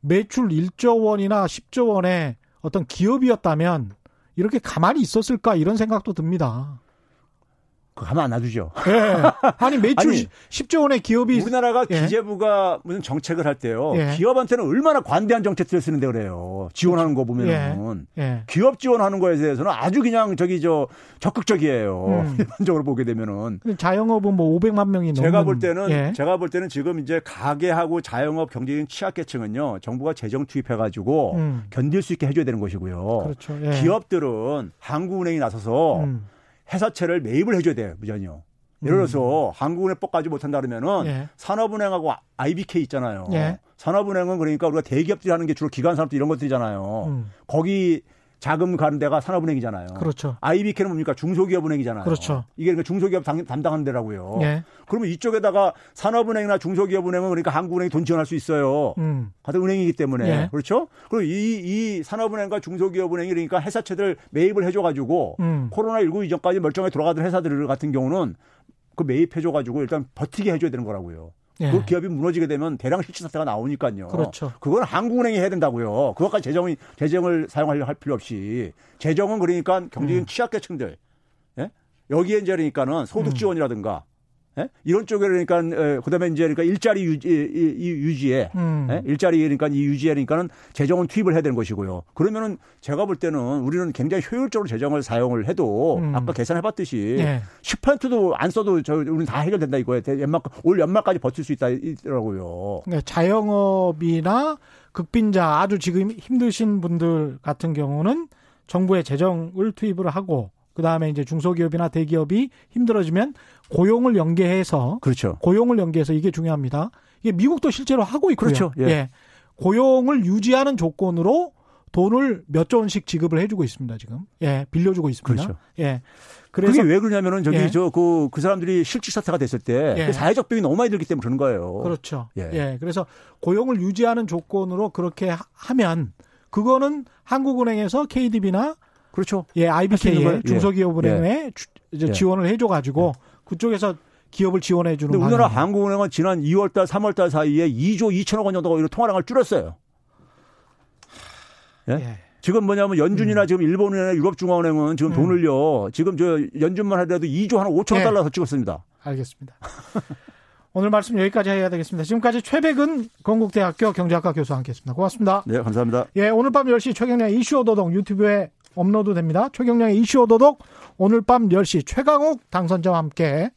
매출 1조 원이나 10조 원의 어떤 기업이었다면 이렇게 가만히 있었을까 이런 생각도 듭니다. 가만 안 놔두죠. 예. 아니 매출 아니, 10조 원의 기업이 우리나라가 예. 기재부가 무슨 정책을 할 때요. 예. 기업한테는 얼마나 관대한 정책들을 쓰는데 그래요. 지원하는 거 보면은 예. 예. 기업 지원하는 거에 대해서는 아주 그냥 저기 저 적극적이에요. 음. 일반적으로 보게 되면은 자영업은 뭐 500만 명이 넘는 제가 볼 때는 예. 제가 볼 때는 지금 이제 가게하고 자영업 경제인 취약계층은요. 정부가 재정 투입해 가지고 음. 견딜 수 있게 해줘야 되는 것이고요. 그렇죠. 기업들은 한국은행이 나서서 음. 회사채를 매입을 해줘야 돼요, 무전이요. 예를 들어서 음. 한국은행법 가지 못한다 그러면은 예. 산업은행하고 IBK 있잖아요. 예. 산업은행은 그러니까 우리가 대기업들이 하는 게 주로 기관 산업들 이런 것들이잖아요. 음. 거기 자금 가는 데가 산업은행이잖아요. 그렇죠. IBK는 뭡니까? 중소기업은행이잖아요. 그렇죠. 이게 그러니까 중소기업 담당하는 데라고요. 예. 그러면 이쪽에다가 산업은행이나 중소기업은행은 그러니까 한국은행이 돈 지원할 수 있어요. 음. 같은 은행이기 때문에. 예. 그렇죠? 그리고 이, 이 산업은행과 중소기업은행이 그러니까 회사채들 매입을 해줘가지고 음. 코로나 19 이전까지 멀쩡하게 돌아가던 회사들 같은 경우는 그 매입해줘가지고 일단 버티게 해줘야 되는 거라고요. 예. 그 기업이 무너지게 되면 대량 실질 사태가 나오니까요. 그렇죠. 그건 한국은행이 해야 된다고요. 그것까지 재정이 재정을 사용하려 할 필요 없이 재정은 그러니까 경제인 음. 취약계층들 예? 여기에 이제 그러니까는 소득 음. 지원이라든가 예? 이런 쪽에 그러니까 에, 그다음에 이제 그러니까 일자리 유지, 이, 유지에 음. 예? 일자리 그러니까 이 유지에 그러니까는 재정은 투입을 해야 되는 것이고요. 그러면은 제가 볼 때는 우리는 굉장히 효율적으로 재정을 사용을 해도 음. 아까 계산해봤듯이 예. 10%도 안 써도 저 우리는 다 해결된다 이거예요. 연말 올 연말까지 버틸 수 있다 이더라고요. 네, 자영업이나 극빈자 아주 지금 힘드신 분들 같은 경우는 정부의 재정을 투입을 하고 그 다음에 이제 중소기업이나 대기업이 힘들어지면 고용을 연계해서 그렇죠. 고용을 연계해서 이게 중요합니다. 이게 미국도 실제로 하고 있고요. 그렇죠. 예. 예. 고용을 유지하는 조건으로 돈을 몇조 원씩 지급을 해주고 있습니다 지금. 예, 빌려주고 있습니다. 그렇죠. 예. 그래서 그게 왜 그러냐면은 저기 예. 저그 그 사람들이 실직 사태가 됐을 때 예. 그 사회적 비용이 너무 많이 들기 때문에 그런 거예요. 그렇죠. 예. 예. 그래서 고용을 유지하는 조건으로 그렇게 하면 그거는 한국은행에서 KDB나 그렇죠. 예, IBK에 중소기업은행에 예. 예. 지원을 해줘 가지고 예. 그쪽에서 기업을 지원해 주는. 우리나라 한국은행은 지난 2월달, 3월달 사이에 2조 2천억 원 정도가 통화량을 줄였어요. 예? 예. 지금 뭐냐면 연준이나 음. 지금 일본이나 유럽중앙은행은 지금 음. 돈을요. 지금 저 연준만 하더라도 2조 한 5천억 예. 달러 더 찍었습니다. 알겠습니다. 오늘 말씀 여기까지 해야 되겠습니다. 지금까지 최백은 건국대학교 경제학과 교수와 함께했습니다. 고맙습니다. 네, 감사합니다. 예, 오늘 밤 10시 최경량 이슈 오도독 유튜브에 업로드 됩니다. 최경량의 이슈 오도독 오늘 밤 10시 최강욱 당선자와 함께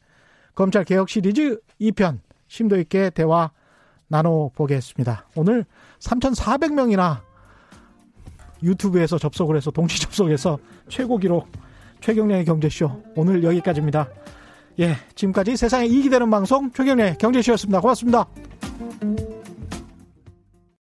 검찰 개혁 시리즈 2편 심도 있게 대화 나눠보겠습니다. 오늘 3,400명이나 유튜브에서 접속을 해서 동시 접속해서 최고 기록 최경량의 경제쇼 오늘 여기까지입니다. 예, 지금까지 세상에 이익이 되는 방송 최경량의 경제쇼였습니다. 고맙습니다.